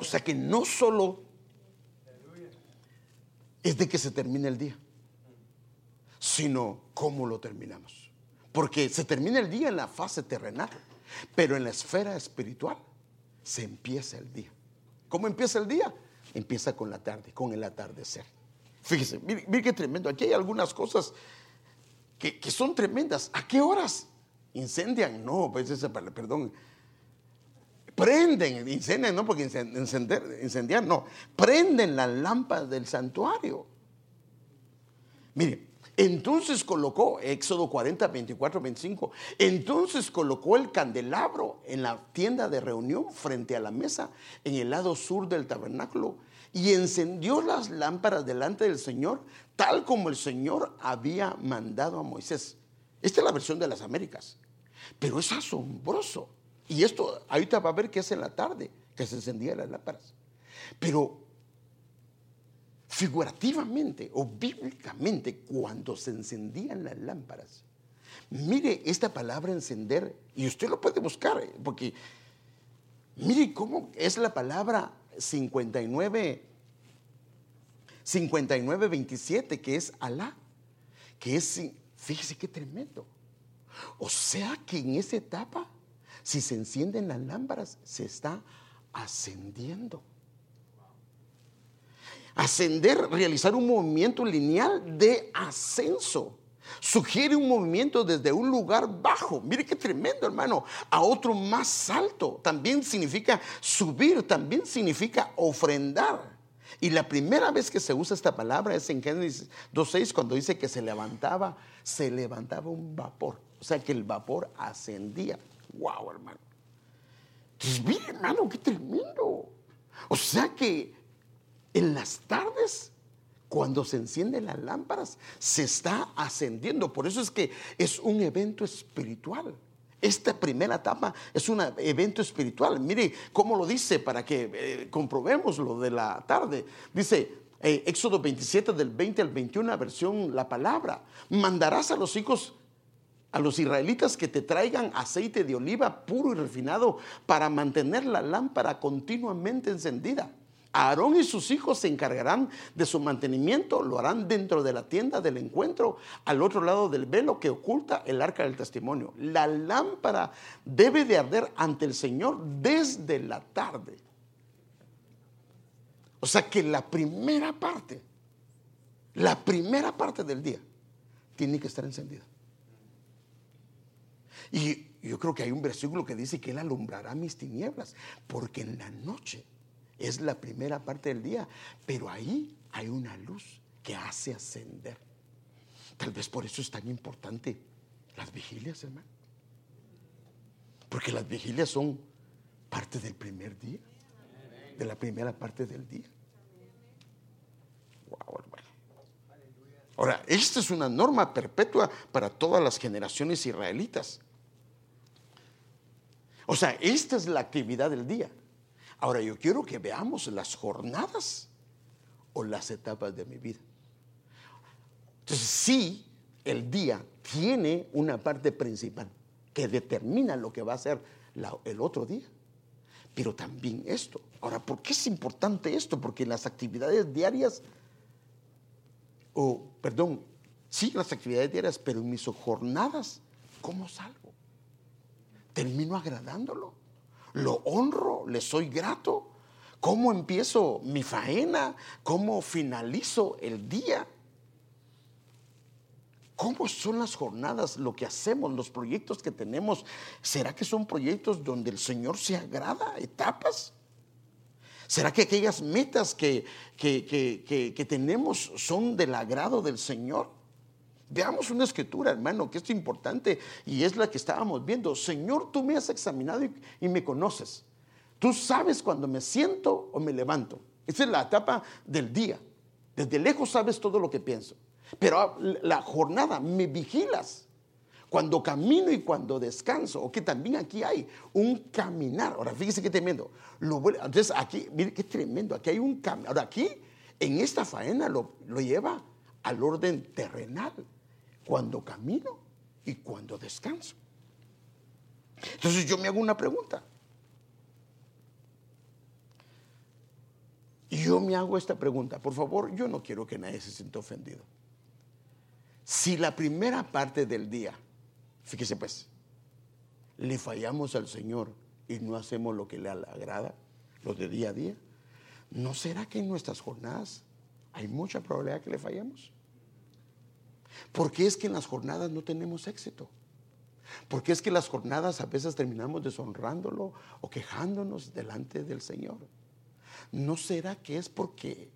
O sea que no solo es de que se termine el día, sino cómo lo terminamos. Porque se termina el día en la fase terrenal, pero en la esfera espiritual se empieza el día. ¿Cómo empieza el día? Empieza con la tarde, con el atardecer. Fíjese, mire, qué tremendo. Aquí hay algunas cosas que, son tremendas. ¿A qué horas? ¿Incendian? No, pues ese, perdón. Prenden, incendian, no, porque incendiar, no. Prenden las lámparas del santuario. Mire, entonces colocó, Éxodo 40, 24, 25, entonces colocó el candelabro en la tienda de reunión frente a la mesa en el lado sur del tabernáculo y encendió las lámparas delante del Señor, tal como el Señor había mandado a Moisés. Esta es la versión de las Américas, pero es asombroso. Y esto ahorita va a ver que es en la tarde que se encendían las lámparas. Pero figurativamente o bíblicamente cuando se encendían las lámparas. Mire esta palabra encender, y usted lo puede buscar, eh, porque mire cómo es la palabra 59, 59, 27, que es Alá, que es, fíjese qué tremendo. O sea que en esa etapa, si se encienden las lámparas, se está ascendiendo. Ascender, realizar un movimiento lineal de ascenso. Sugiere un movimiento desde un lugar bajo, mire qué tremendo hermano, a otro más alto. También significa subir, también significa ofrendar. Y la primera vez que se usa esta palabra es en Génesis 2.6 cuando dice que se levantaba, se levantaba un vapor. O sea que el vapor ascendía. Wow, hermano. Entonces, mire, hermano, qué tremendo. O sea que en las tardes, cuando se encienden las lámparas, se está ascendiendo. Por eso es que es un evento espiritual. Esta primera etapa es un evento espiritual. Mire cómo lo dice para que eh, comprobemos lo de la tarde. Dice, eh, Éxodo 27 del 20 al 21, versión la palabra. Mandarás a los hijos, a los israelitas que te traigan aceite de oliva puro y refinado para mantener la lámpara continuamente encendida. Aarón y sus hijos se encargarán de su mantenimiento, lo harán dentro de la tienda del encuentro, al otro lado del velo que oculta el arca del testimonio. La lámpara debe de arder ante el Señor desde la tarde. O sea que la primera parte, la primera parte del día, tiene que estar encendida. Y yo creo que hay un versículo que dice que Él alumbrará mis tinieblas, porque en la noche es la primera parte del día, pero ahí hay una luz que hace ascender. Tal vez por eso es tan importante las vigilias, hermano. Porque las vigilias son parte del primer día, de la primera parte del día. Wow, hermano. Ahora, esta es una norma perpetua para todas las generaciones israelitas. O sea, esta es la actividad del día. Ahora yo quiero que veamos las jornadas o las etapas de mi vida. Entonces, sí, el día tiene una parte principal que determina lo que va a ser el otro día. Pero también esto. Ahora, ¿por qué es importante esto? Porque las actividades diarias, o perdón, sí, las actividades diarias, pero en mis jornadas, ¿cómo salgo? ¿Termino agradándolo? Lo honro, le soy grato. ¿Cómo empiezo mi faena? ¿Cómo finalizo el día? ¿Cómo son las jornadas, lo que hacemos, los proyectos que tenemos? ¿Será que son proyectos donde el Señor se agrada, etapas? ¿Será que aquellas metas que, que, que tenemos son del agrado del Señor? Veamos una escritura, hermano, que es importante y es la que estábamos viendo. Señor, tú me has examinado y, me conoces. Tú sabes cuando me siento o me levanto. Esa es la etapa del día. Desde lejos sabes todo lo que pienso. Pero la jornada, me vigilas. Cuando camino y cuando descanso, o que también aquí hay un caminar. Ahora, fíjese qué tremendo. entonces, aquí, mire qué tremendo. Aquí hay un caminar. Ahora, aquí, en esta faena, lo, lo lleva al orden terrenal cuando camino y cuando descanso. Entonces yo me hago una pregunta. Y yo me hago esta pregunta. Por favor, yo no quiero que nadie se sienta ofendido. Si la primera parte del día, fíjese pues, le fallamos al Señor y no hacemos lo que le agrada, lo de día a día, ¿no será que en nuestras jornadas hay mucha probabilidad que le fallemos? Porque es que en las jornadas no tenemos éxito. Porque es que en las jornadas a veces terminamos deshonrándolo o quejándonos delante del Señor. ¿No será que es porque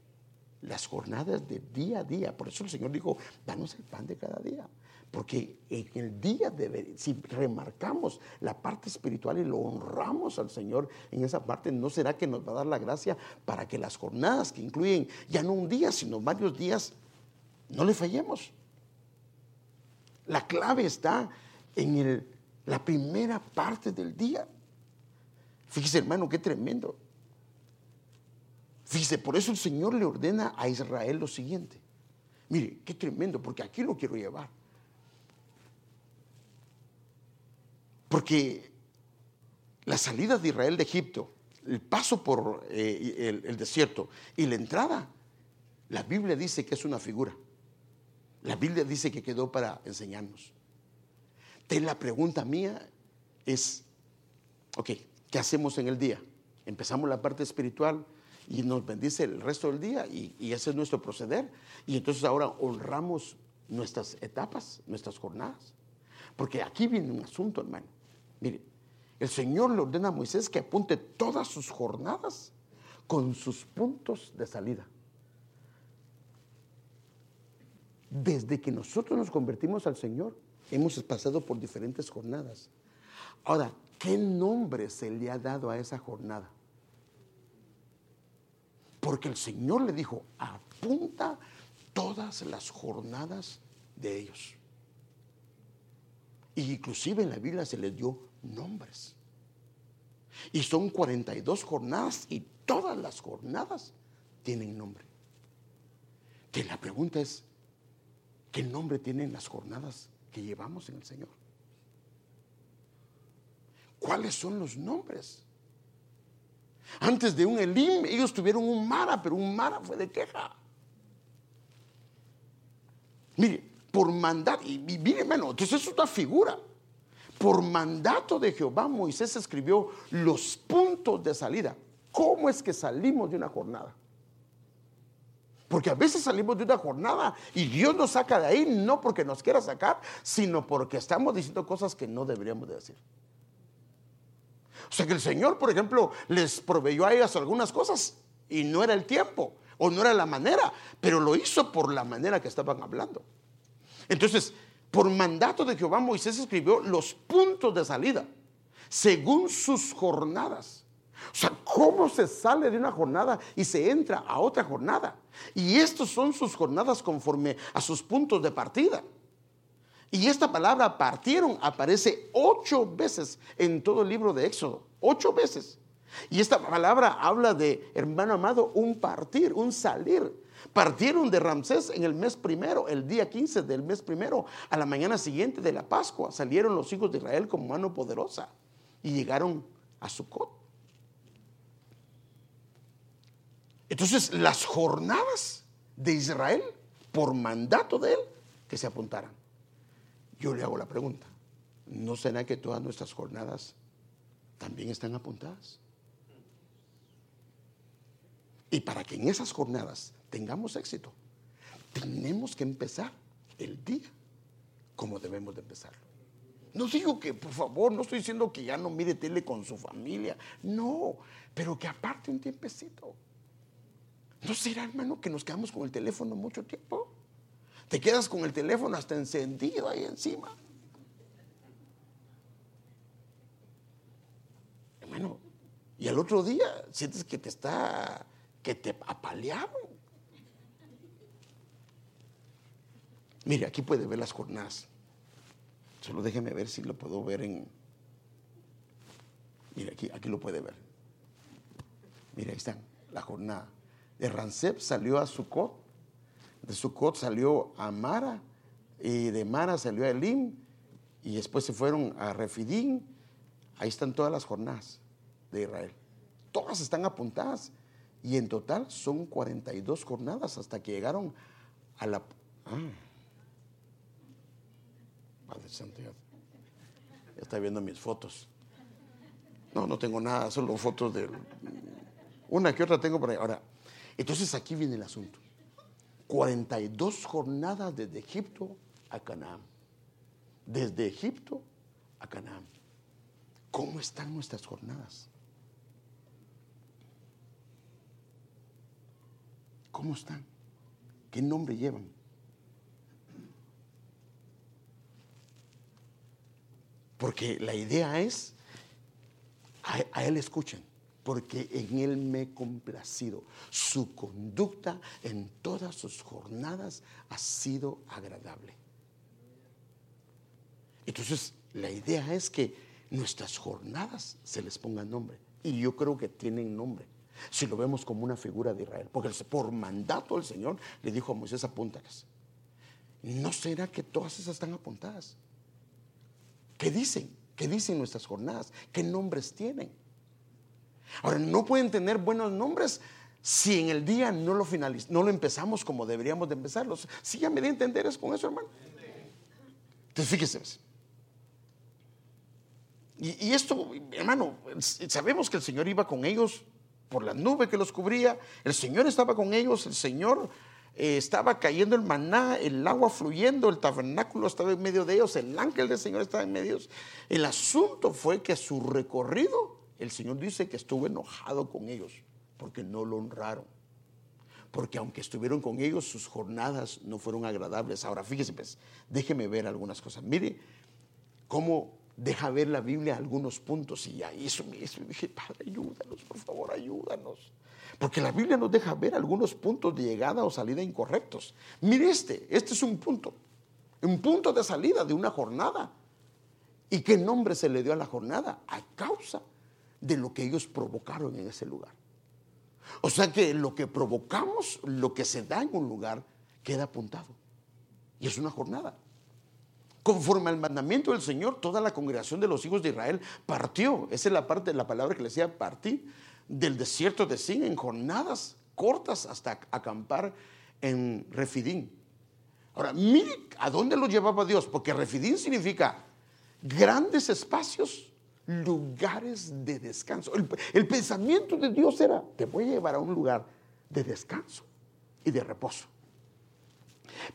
las jornadas de día a día, por eso el Señor dijo, danos el pan de cada día? Porque en el día, de, si remarcamos la parte espiritual y lo honramos al Señor en esa parte, ¿no será que nos va a dar la gracia para que las jornadas que incluyen ya no un día, sino varios días, no le fallemos? La clave está en la primera parte del día. Fíjese, hermano, qué tremendo. Fíjese, por eso el Señor le ordena a Israel lo siguiente. Mire, qué tremendo, porque aquí lo quiero llevar. Porque la salida de Israel de Egipto, el paso por eh, el desierto y la entrada, la Biblia dice que es una figura. La Biblia dice que quedó para enseñarnos. Entonces la pregunta mía es, ok, ¿qué hacemos en el día? Empezamos la parte espiritual y nos bendice el resto del día y, y ese es nuestro proceder. Y entonces ahora honramos nuestras etapas, nuestras jornadas. Porque aquí viene un asunto, hermano. Mire, el Señor le ordena a Moisés que apunte todas sus jornadas con sus puntos de salida. Desde que nosotros nos convertimos al Señor, hemos pasado por diferentes jornadas. Ahora, ¿qué nombre se le ha dado a esa jornada? Porque el Señor le dijo, apunta todas las jornadas de ellos. Y inclusive en la Biblia se les dio nombres. Y son 42 jornadas y todas las jornadas tienen nombre. Que la pregunta es, ¿qué nombre tienen las jornadas que llevamos en el Señor? ¿Cuáles son los nombres? Antes de un Elim, ellos tuvieron un Mara, pero un Mara fue de queja. Mire, por mandato, y, mire, hermano, entonces es una figura. Por mandato de Jehová, Moisés escribió los puntos de salida. ¿Cómo es que salimos de una jornada? Porque a veces salimos de una jornada y Dios nos saca de ahí no porque nos quiera sacar, sino porque estamos diciendo cosas que no deberíamos de decir. O sea que el Señor, por ejemplo, les proveyó a ellas algunas cosas y no era el tiempo o no era la manera, pero lo hizo por la manera que estaban hablando. Entonces, por mandato de Jehová, Moisés escribió los puntos de salida según sus jornadas. O sea, ¿cómo se sale de una jornada y se entra a otra jornada? Y estos son sus jornadas conforme a sus puntos de partida. Y esta palabra partieron aparece ocho veces en todo el libro de Éxodo. Ocho veces. Y esta palabra habla de, hermano amado, un partir, un salir. Partieron de Ramsés en el mes primero, el día 15 del mes primero, a la mañana siguiente de la Pascua. Salieron los hijos de Israel como mano poderosa y llegaron a Sucot. Entonces, las jornadas de Israel, por mandato de él, que se apuntaran. Yo le hago la pregunta, ¿no será que todas nuestras jornadas también están apuntadas? Y para que en esas jornadas tengamos éxito, tenemos que empezar el día como debemos de empezarlo. No digo que, por favor, no estoy diciendo que ya no mire tele con su familia, no, pero que aparte un tiempecito. ¿No será, hermano, que nos quedamos con el teléfono mucho tiempo? Te quedas con el teléfono hasta encendido ahí encima. Hermano, y al otro día sientes que te está que te apalearon. Mire, aquí puede ver las jornadas. Solo déjeme ver si lo puedo ver en. Mire, aquí, aquí lo puede ver. Mire, ahí están, la jornada. De Rancep salió a Sucot, de Sucot salió a Mara, y de Mara salió a Elim, y después se fueron a Refidín. Ahí están todas las jornadas de Israel. Todas están apuntadas. Y en total son 42 jornadas hasta que llegaron a la... Ah. Padre Santo, ya, está viendo mis fotos. No, no tengo nada, solo fotos de... Una que otra tengo por ahí. Ahora, entonces aquí viene el asunto. 42 jornadas desde Egipto a Canaán. Desde Egipto a Canaán. ¿Cómo están nuestras jornadas? ¿Cómo están? ¿Qué nombre llevan? Porque la idea es, a, Él escuchen, porque en Él me he complacido. Su conducta en todas sus jornadas ha sido agradable. Entonces, la idea es que nuestras jornadas se les ponga nombre. Y yo creo que tienen nombre si lo vemos como una figura de Israel. Porque por mandato del Señor le dijo a Moisés, apúntales. ¿No será que todas esas están apuntadas? ¿Qué dicen? ¿Qué dicen nuestras jornadas? ¿Qué nombres tienen? Ahora, no pueden tener buenos nombres si en el día no lo finaliz no lo empezamos como deberíamos de empezarlos. Si ya me di a entender con eso, hermano. Entonces, fíjese. Y, esto, hermano, sabemos que el Señor iba con ellos por la nube que los cubría, el Señor estaba con ellos, el Señor eh, estaba cayendo el maná, el agua fluyendo, el tabernáculo estaba en medio de ellos, el ángel del Señor estaba en medio de ellos. El asunto fue que su recorrido, el Señor dice que estuvo enojado con ellos porque no lo honraron. Porque aunque estuvieron con ellos, sus jornadas no fueron agradables. Ahora, fíjese, pues, déjeme ver algunas cosas. Mire cómo deja ver la Biblia algunos puntos y ahí eso me dije, Padre, ayúdanos, por favor, ayúdanos. Porque la Biblia nos deja ver algunos puntos de llegada o salida incorrectos. Mire este, este es un punto, un punto de salida de una jornada. ¿Y qué nombre se le dio a la jornada? A causa de lo que ellos provocaron en ese lugar. O sea que lo que provocamos, lo que se da en un lugar, queda apuntado. Y es una jornada. Conforme al mandamiento del Señor, toda la congregación de los hijos de Israel partió. Esa es la parte de la palabra que le decía partir del desierto de Sin en jornadas cortas hasta acampar en Refidín. Ahora, mire a dónde lo llevaba Dios, porque Refidín significa grandes espacios, lugares de descanso. El, pensamiento de Dios era, te voy a llevar a un lugar de descanso y de reposo.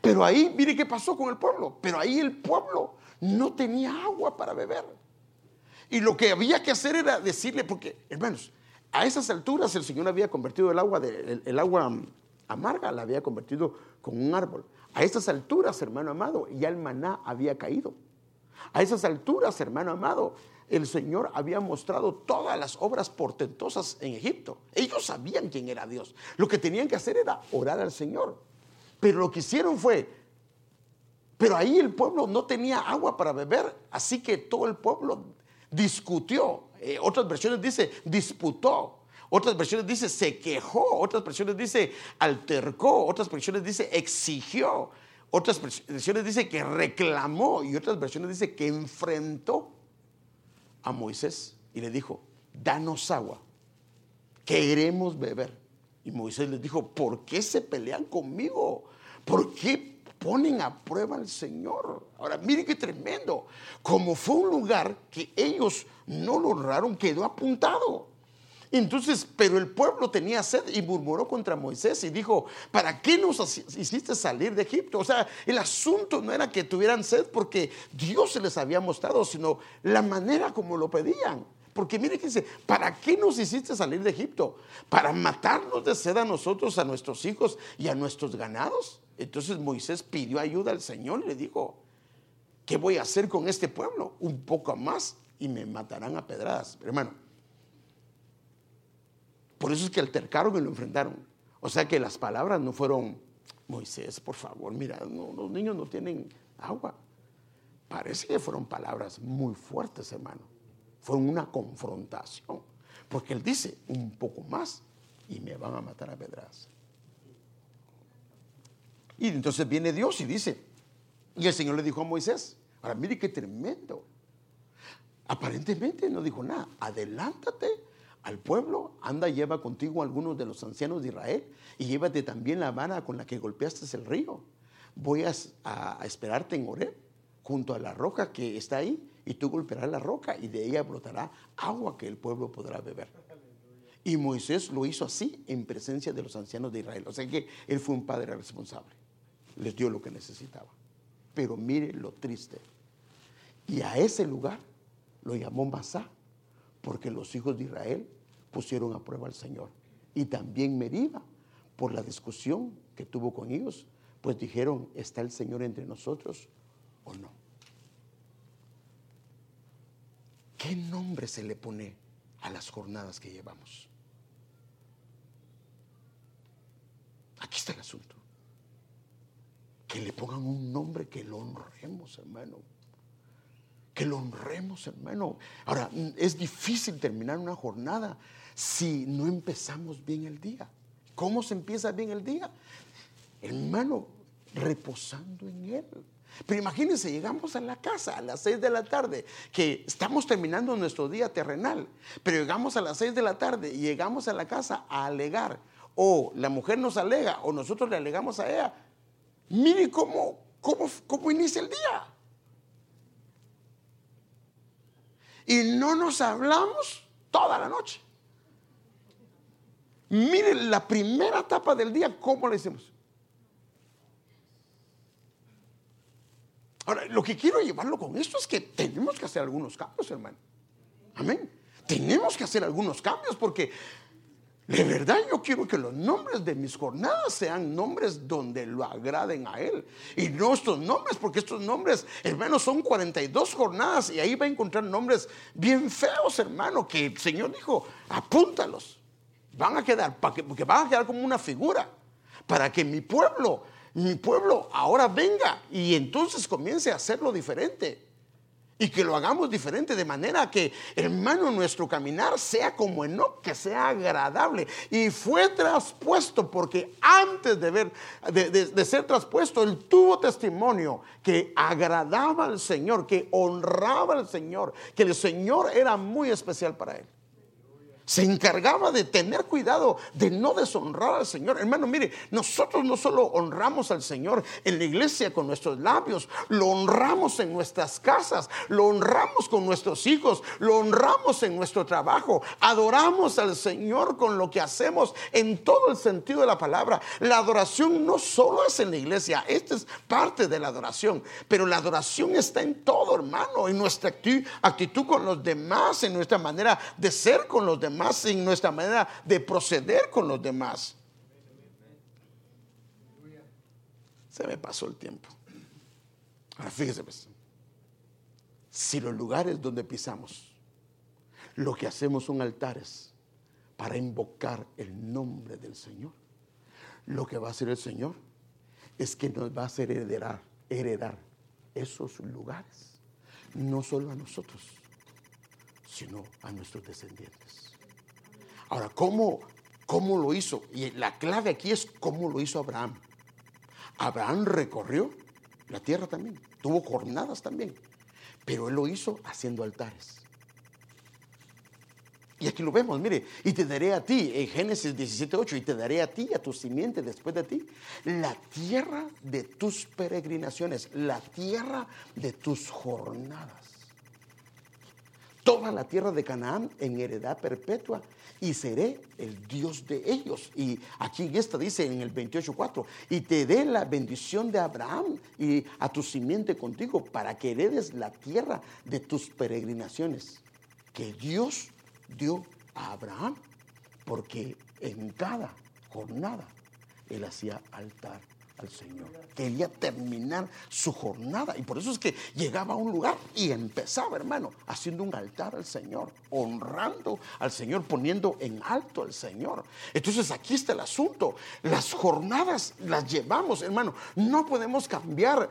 Pero ahí, mire qué pasó con el pueblo, pero ahí el pueblo no tenía agua para beber. Y lo que había que hacer era decirle, porque hermanos, a esas alturas el Señor había convertido el agua, de, el agua amarga, la había convertido con un árbol. A estas alturas, hermano amado, ya el maná había caído. A esas alturas, hermano amado, el Señor había mostrado todas las obras portentosas en Egipto. Ellos sabían quién era Dios. Lo que tenían que hacer era orar al Señor. Pero lo que hicieron fue, pero ahí el pueblo no tenía agua para beber, así que todo el pueblo discutió. Eh, otras versiones dice disputó. Otras versiones dice se quejó, otras versiones dice altercó, otras versiones dice exigió, otras versiones dice que reclamó y otras versiones dice que enfrentó a Moisés y le dijo, danos agua, queremos beber. Y Moisés les dijo, ¿por qué se pelean conmigo? ¿Por qué ponen a prueba al Señor? Ahora, miren qué tremendo. Como fue un lugar que ellos no lo honraron, quedó apuntado. Entonces, pero el pueblo tenía sed y murmuró contra Moisés y dijo, ¿para qué nos hiciste salir de Egipto? O sea, el asunto no era que tuvieran sed porque Dios se les había mostrado, sino la manera como lo pedían. Porque mire que dice, ¿para qué nos hiciste salir de Egipto? ¿Para matarnos de sed a nosotros, a nuestros hijos y a nuestros ganados? Entonces Moisés pidió ayuda al Señor y le dijo, ¿qué voy a hacer con este pueblo? Un poco más y me matarán a pedradas. Hermano, por eso es que altercaron y lo enfrentaron. O sea que las palabras no fueron, Moisés, por favor, mira, los niños no tienen agua. Parece que fueron palabras muy fuertes, hermano. Fue una confrontación. Porque él dice, un poco más y me van a matar a pedradas. Y entonces viene Dios y dice, y el Señor le dijo a Moisés, ahora mire qué tremendo. Aparentemente no dijo nada, adelántate al pueblo, anda, lleva contigo a algunos de los ancianos de Israel y llévate también la vara con la que golpeaste el río. Voy a, esperarte en Oreb, junto a la roca que está ahí, y tú golpearás la roca y de ella brotará agua que el pueblo podrá beber. Y Moisés lo hizo así en presencia de los ancianos de Israel. O sea que él fue un padre responsable. Les dio lo que necesitaba. Pero mire lo triste. Y a ese lugar lo llamó Masá porque los hijos de Israel pusieron a prueba al Señor. Y también Meriba, por la discusión que tuvo con ellos, pues dijeron, ¿está el Señor entre nosotros o no? ¿Qué nombre se le pone a las jornadas que llevamos? Aquí está el asunto. Que le pongan un nombre que lo honremos, hermano que lo honremos, hermano. Ahora, es difícil terminar una jornada si no empezamos bien el día. ¿Cómo se empieza bien el día? Hermano, reposando en Él. Pero imagínense, llegamos a la casa a las seis de la tarde, que estamos terminando nuestro día terrenal, pero llegamos a las seis de la tarde y llegamos a la casa a alegar, o la mujer nos alega, o nosotros le alegamos a ella. Mire cómo, cómo, cómo inicia el día. Y no nos hablamos toda la noche. Miren la primera etapa del día, ¿cómo le decimos? Ahora, lo que quiero llevarlo con esto es que tenemos que hacer algunos cambios, hermano. Amén. Tenemos que hacer algunos cambios porque de verdad yo quiero que los nombres de mis jornadas sean nombres donde lo agraden a Él. Y no estos nombres, porque estos nombres, hermano, son 42 jornadas y ahí va a encontrar nombres bien feos, hermano, que el Señor dijo, apúntalos. Van a quedar, porque van a quedar como una figura, para que mi pueblo, mi pueblo ahora venga y entonces comience a hacerlo diferente. Y que lo hagamos diferente de manera que, hermano, nuestro caminar sea como Enoch, que sea agradable. Y fue traspuesto porque antes de, ver, de, de ser traspuesto, él tuvo testimonio que agradaba al Señor, que honraba al Señor, que el Señor era muy especial para él se encargaba de tener cuidado de no deshonrar al Señor. Hermano, mire, nosotros no solo honramos al Señor en la iglesia con nuestros labios, lo honramos en nuestras casas, lo honramos con nuestros hijos, lo honramos en nuestro trabajo, adoramos al Señor con lo que hacemos en todo el sentido de la palabra. La adoración no solo es en la iglesia, esta es parte de la adoración, pero la adoración está en todo, hermano, en nuestra actitud con los demás, en nuestra manera de ser con los demás más en nuestra manera de proceder con los demás. Se me pasó el tiempo. Ahora fíjese, pues, si los lugares donde pisamos, lo que hacemos son altares para invocar el nombre del Señor, lo que va a hacer el Señor es que nos va a hacer heredar, heredar esos lugares, no solo a nosotros, sino a nuestros descendientes. Ahora, ¿cómo, ¿cómo lo hizo? Y la clave aquí es cómo lo hizo Abraham. Abraham recorrió la tierra también, tuvo jornadas también, pero él lo hizo haciendo altares. Y aquí lo vemos, mire, y te daré a ti, en Génesis 17:8, y te daré a ti, a tu simiente después de ti, la tierra de tus peregrinaciones, la tierra de tus jornadas. Toda la tierra de Canaán en heredad perpetua y seré el Dios de ellos. Y aquí en esta dice en el 28.4, y te dé la bendición de Abraham y a tu simiente contigo para que heredes la tierra de tus peregrinaciones que Dios dio a Abraham, porque en cada jornada él hacía altar al Señor. Quería terminar su jornada y por eso es que llegaba a un lugar y empezaba, hermano, haciendo un altar al Señor, honrando al Señor, poniendo en alto al Señor. Entonces aquí está el asunto. Las jornadas las llevamos, hermano. No podemos cambiar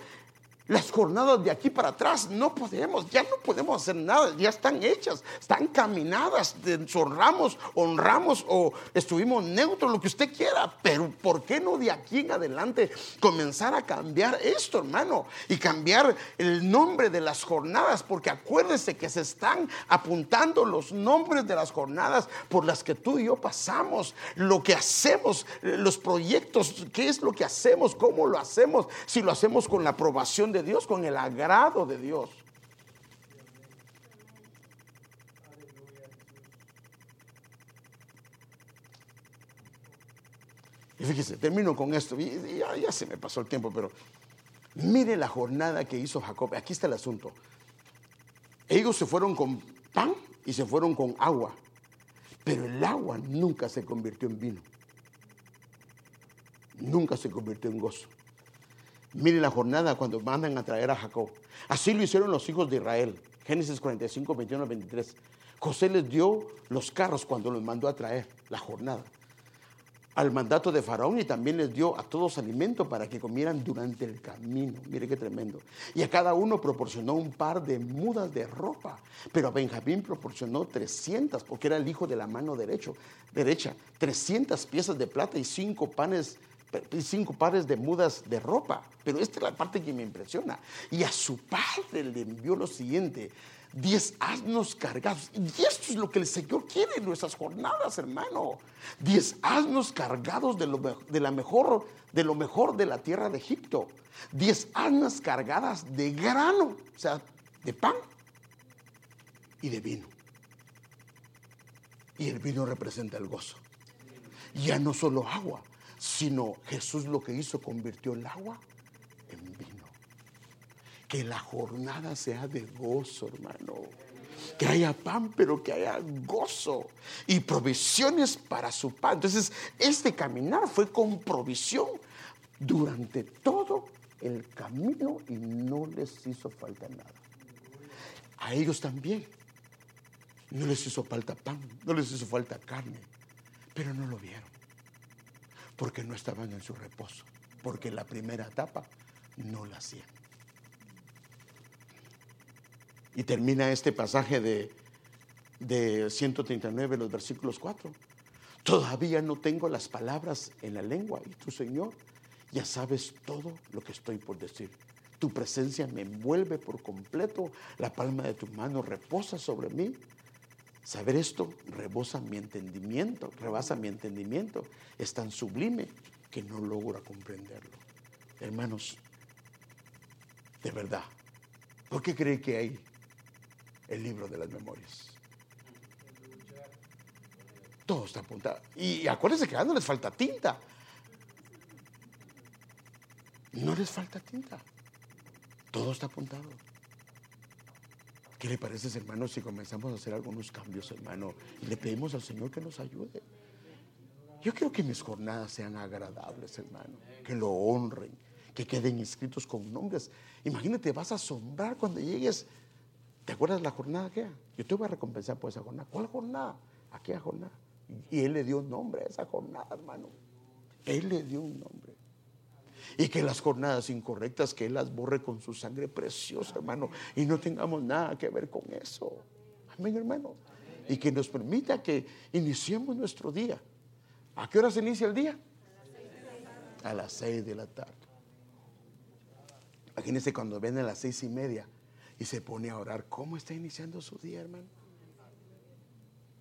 las jornadas de aquí para atrás no podemos, ya no podemos hacer nada, ya están hechas, están caminadas, honramos, honramos o estuvimos neutros, lo que usted quiera, pero ¿por qué no de aquí en adelante comenzar a cambiar esto, hermano? Y cambiar el nombre de las jornadas, porque acuérdese que se están apuntando los nombres de las jornadas por las que tú y yo pasamos, lo que hacemos, los proyectos, qué es lo que hacemos, cómo lo hacemos, si lo hacemos con la aprobación de Dios, con el agrado de Dios. Y fíjese, termino con esto. Ya, se me pasó el tiempo, pero mire la jornada que hizo Jacob. Aquí está el asunto. Ellos se fueron con pan y se fueron con agua, pero el agua nunca se convirtió en vino. Nunca se convirtió en gozo. Mire la jornada cuando mandan a traer a Jacob. Así lo hicieron los hijos de Israel. Génesis 45, 21 23. José les dio los carros cuando los mandó a traer, la jornada. Al mandato de Faraón y también les dio a todos alimento para que comieran durante el camino. Mire qué tremendo. Y a cada uno proporcionó un par de mudas de ropa. Pero a Benjamín proporcionó 300 porque era el hijo de la mano derecho, derecha. 300 piezas de plata y cinco panes cinco pares de mudas de ropa. Pero esta es la parte que me impresiona. Y a su padre le envió lo siguiente. Diez asnos cargados. Y esto es lo que el Señor quiere en nuestras jornadas, hermano. Diez asnos cargados de lo, de la mejor, de lo mejor de la tierra de Egipto. Diez asnas cargadas de grano, o sea, de pan y de vino. Y el vino representa el gozo. Ya no solo agua, sino Jesús lo que hizo convirtió el agua en vino. Que la jornada sea de gozo, hermano. Que haya pan, pero que haya gozo y provisiones para su pan. Entonces, este caminar fue con provisión durante todo el camino y no les hizo falta nada. A ellos también. No les hizo falta pan, no les hizo falta carne, pero no lo vieron porque no estaban en su reposo, porque la primera etapa no la hacían. Y termina este pasaje de, de 139, los versículos 4. Todavía no tengo las palabras en la lengua y tu Señor ya sabes todo lo que estoy por decir. Tu presencia me envuelve por completo, la palma de tu mano reposa sobre mí. Saber esto rebosa mi entendimiento, rebasa mi entendimiento. Es tan sublime que no logro comprenderlo. Hermanos, de verdad, ¿por qué cree que hay el libro de las memorias? Todo está apuntado. Y acuérdense que no les falta tinta. No les falta tinta. Todo está apuntado. ¿Qué le parece, hermano, si comenzamos a hacer algunos cambios, hermano, y le pedimos al Señor que nos ayude? Yo quiero que mis jornadas sean agradables, hermano, que lo honren, que queden inscritos con nombres. Imagínate, vas a asombrar cuando llegues. ¿Te acuerdas la jornada que? Yo te voy a recompensar por esa jornada. ¿Cuál jornada? Aquella jornada. Y Él le dio un nombre a esa jornada, hermano. Él le dio un nombre. Y que las jornadas incorrectas, que Él las borre con su sangre preciosa, hermano. Y no tengamos nada que ver con eso. Amén, hermano. Y que nos permita que iniciemos nuestro día. ¿A qué hora se inicia el día? A las seis de la tarde. Imagínense cuando ven a las seis y media y se pone a orar. ¿Cómo está iniciando su día, hermano?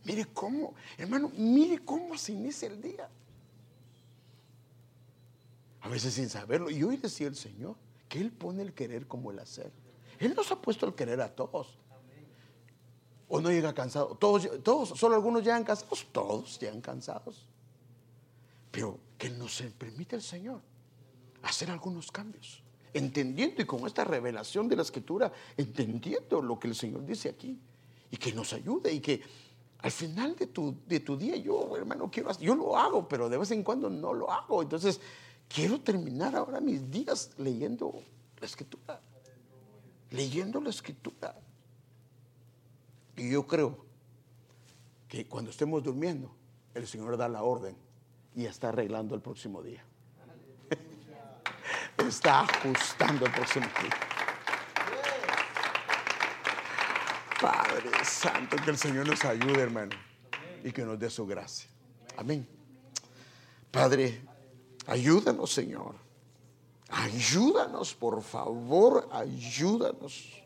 Mire cómo, hermano, mire cómo se inicia el día. A veces sin saberlo. Y hoy decía el Señor que Él pone el querer como el hacer. Él nos ha puesto el querer a todos. O no llega cansado. Todos, todos, solo algunos llegan cansados. Todos llegan cansados. Pero que nos permite el Señor hacer algunos cambios. Entendiendo y con esta revelación de la escritura, entendiendo lo que el Señor dice aquí. Y que nos ayude y que al final de tu, de tu día, yo, hermano, quiero, yo lo hago, pero de vez en cuando no lo hago. Entonces, Quiero terminar ahora mis días leyendo la escritura. Leyendo la escritura. Y yo creo que cuando estemos durmiendo, el Señor da la orden y está arreglando el próximo día. [laughs] está ajustando el próximo día. Padre Santo, que el Señor nos ayude, hermano, y que nos dé su gracia. Amén. Padre, Ayúdanos, Señor. Ayúdanos, por favor, ayúdanos.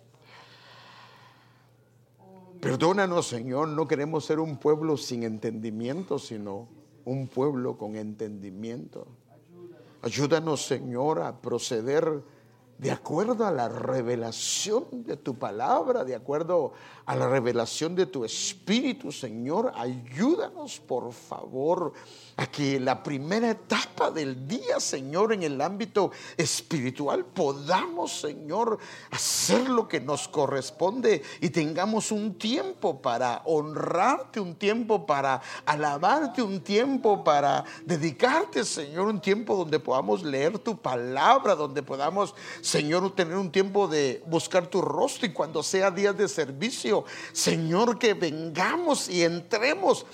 Perdónanos, Señor, no queremos ser un pueblo sin entendimiento, sino un pueblo con entendimiento. Ayúdanos, Señor, a proceder de acuerdo a la revelación de tu palabra, de acuerdo a la revelación de tu espíritu, Señor. Ayúdanos, por favor a que la primera etapa del día, Señor, en el ámbito espiritual, podamos, Señor, hacer lo que nos corresponde y tengamos un tiempo para honrarte, un tiempo para alabarte, un tiempo para dedicarte, Señor, un tiempo donde podamos leer tu palabra, donde podamos, Señor, tener un tiempo de buscar tu rostro y cuando sea día de servicio, Señor, que vengamos y entremos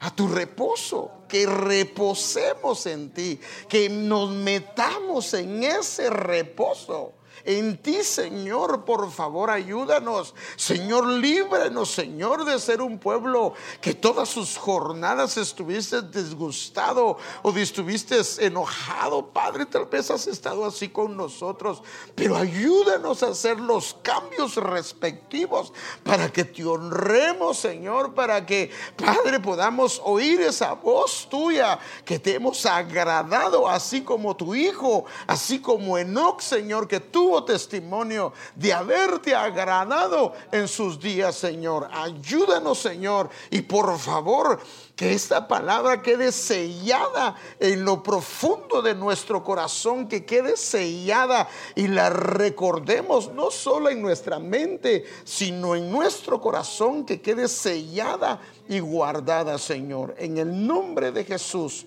a tu reposo, que reposemos en ti, que nos metamos en ese reposo. En ti, Señor, por favor, ayúdanos. Señor, líbranos, Señor, de ser un pueblo que todas sus jornadas estuviste disgustado o estuviste enojado. Padre, tal vez has estado así con nosotros, pero ayúdanos a hacer los cambios respectivos para que te honremos, Señor, para que, Padre, podamos oír esa voz tuya que te hemos agradado, así como tu Hijo, así como Enoch, Señor, que tú testimonio de haberte agradado en sus días, Señor. Ayúdanos, Señor, y por favor, que esta palabra quede sellada en lo profundo de nuestro corazón, que quede sellada y la recordemos no solo en nuestra mente, sino en nuestro corazón, que quede sellada y guardada, Señor. En el nombre de Jesús.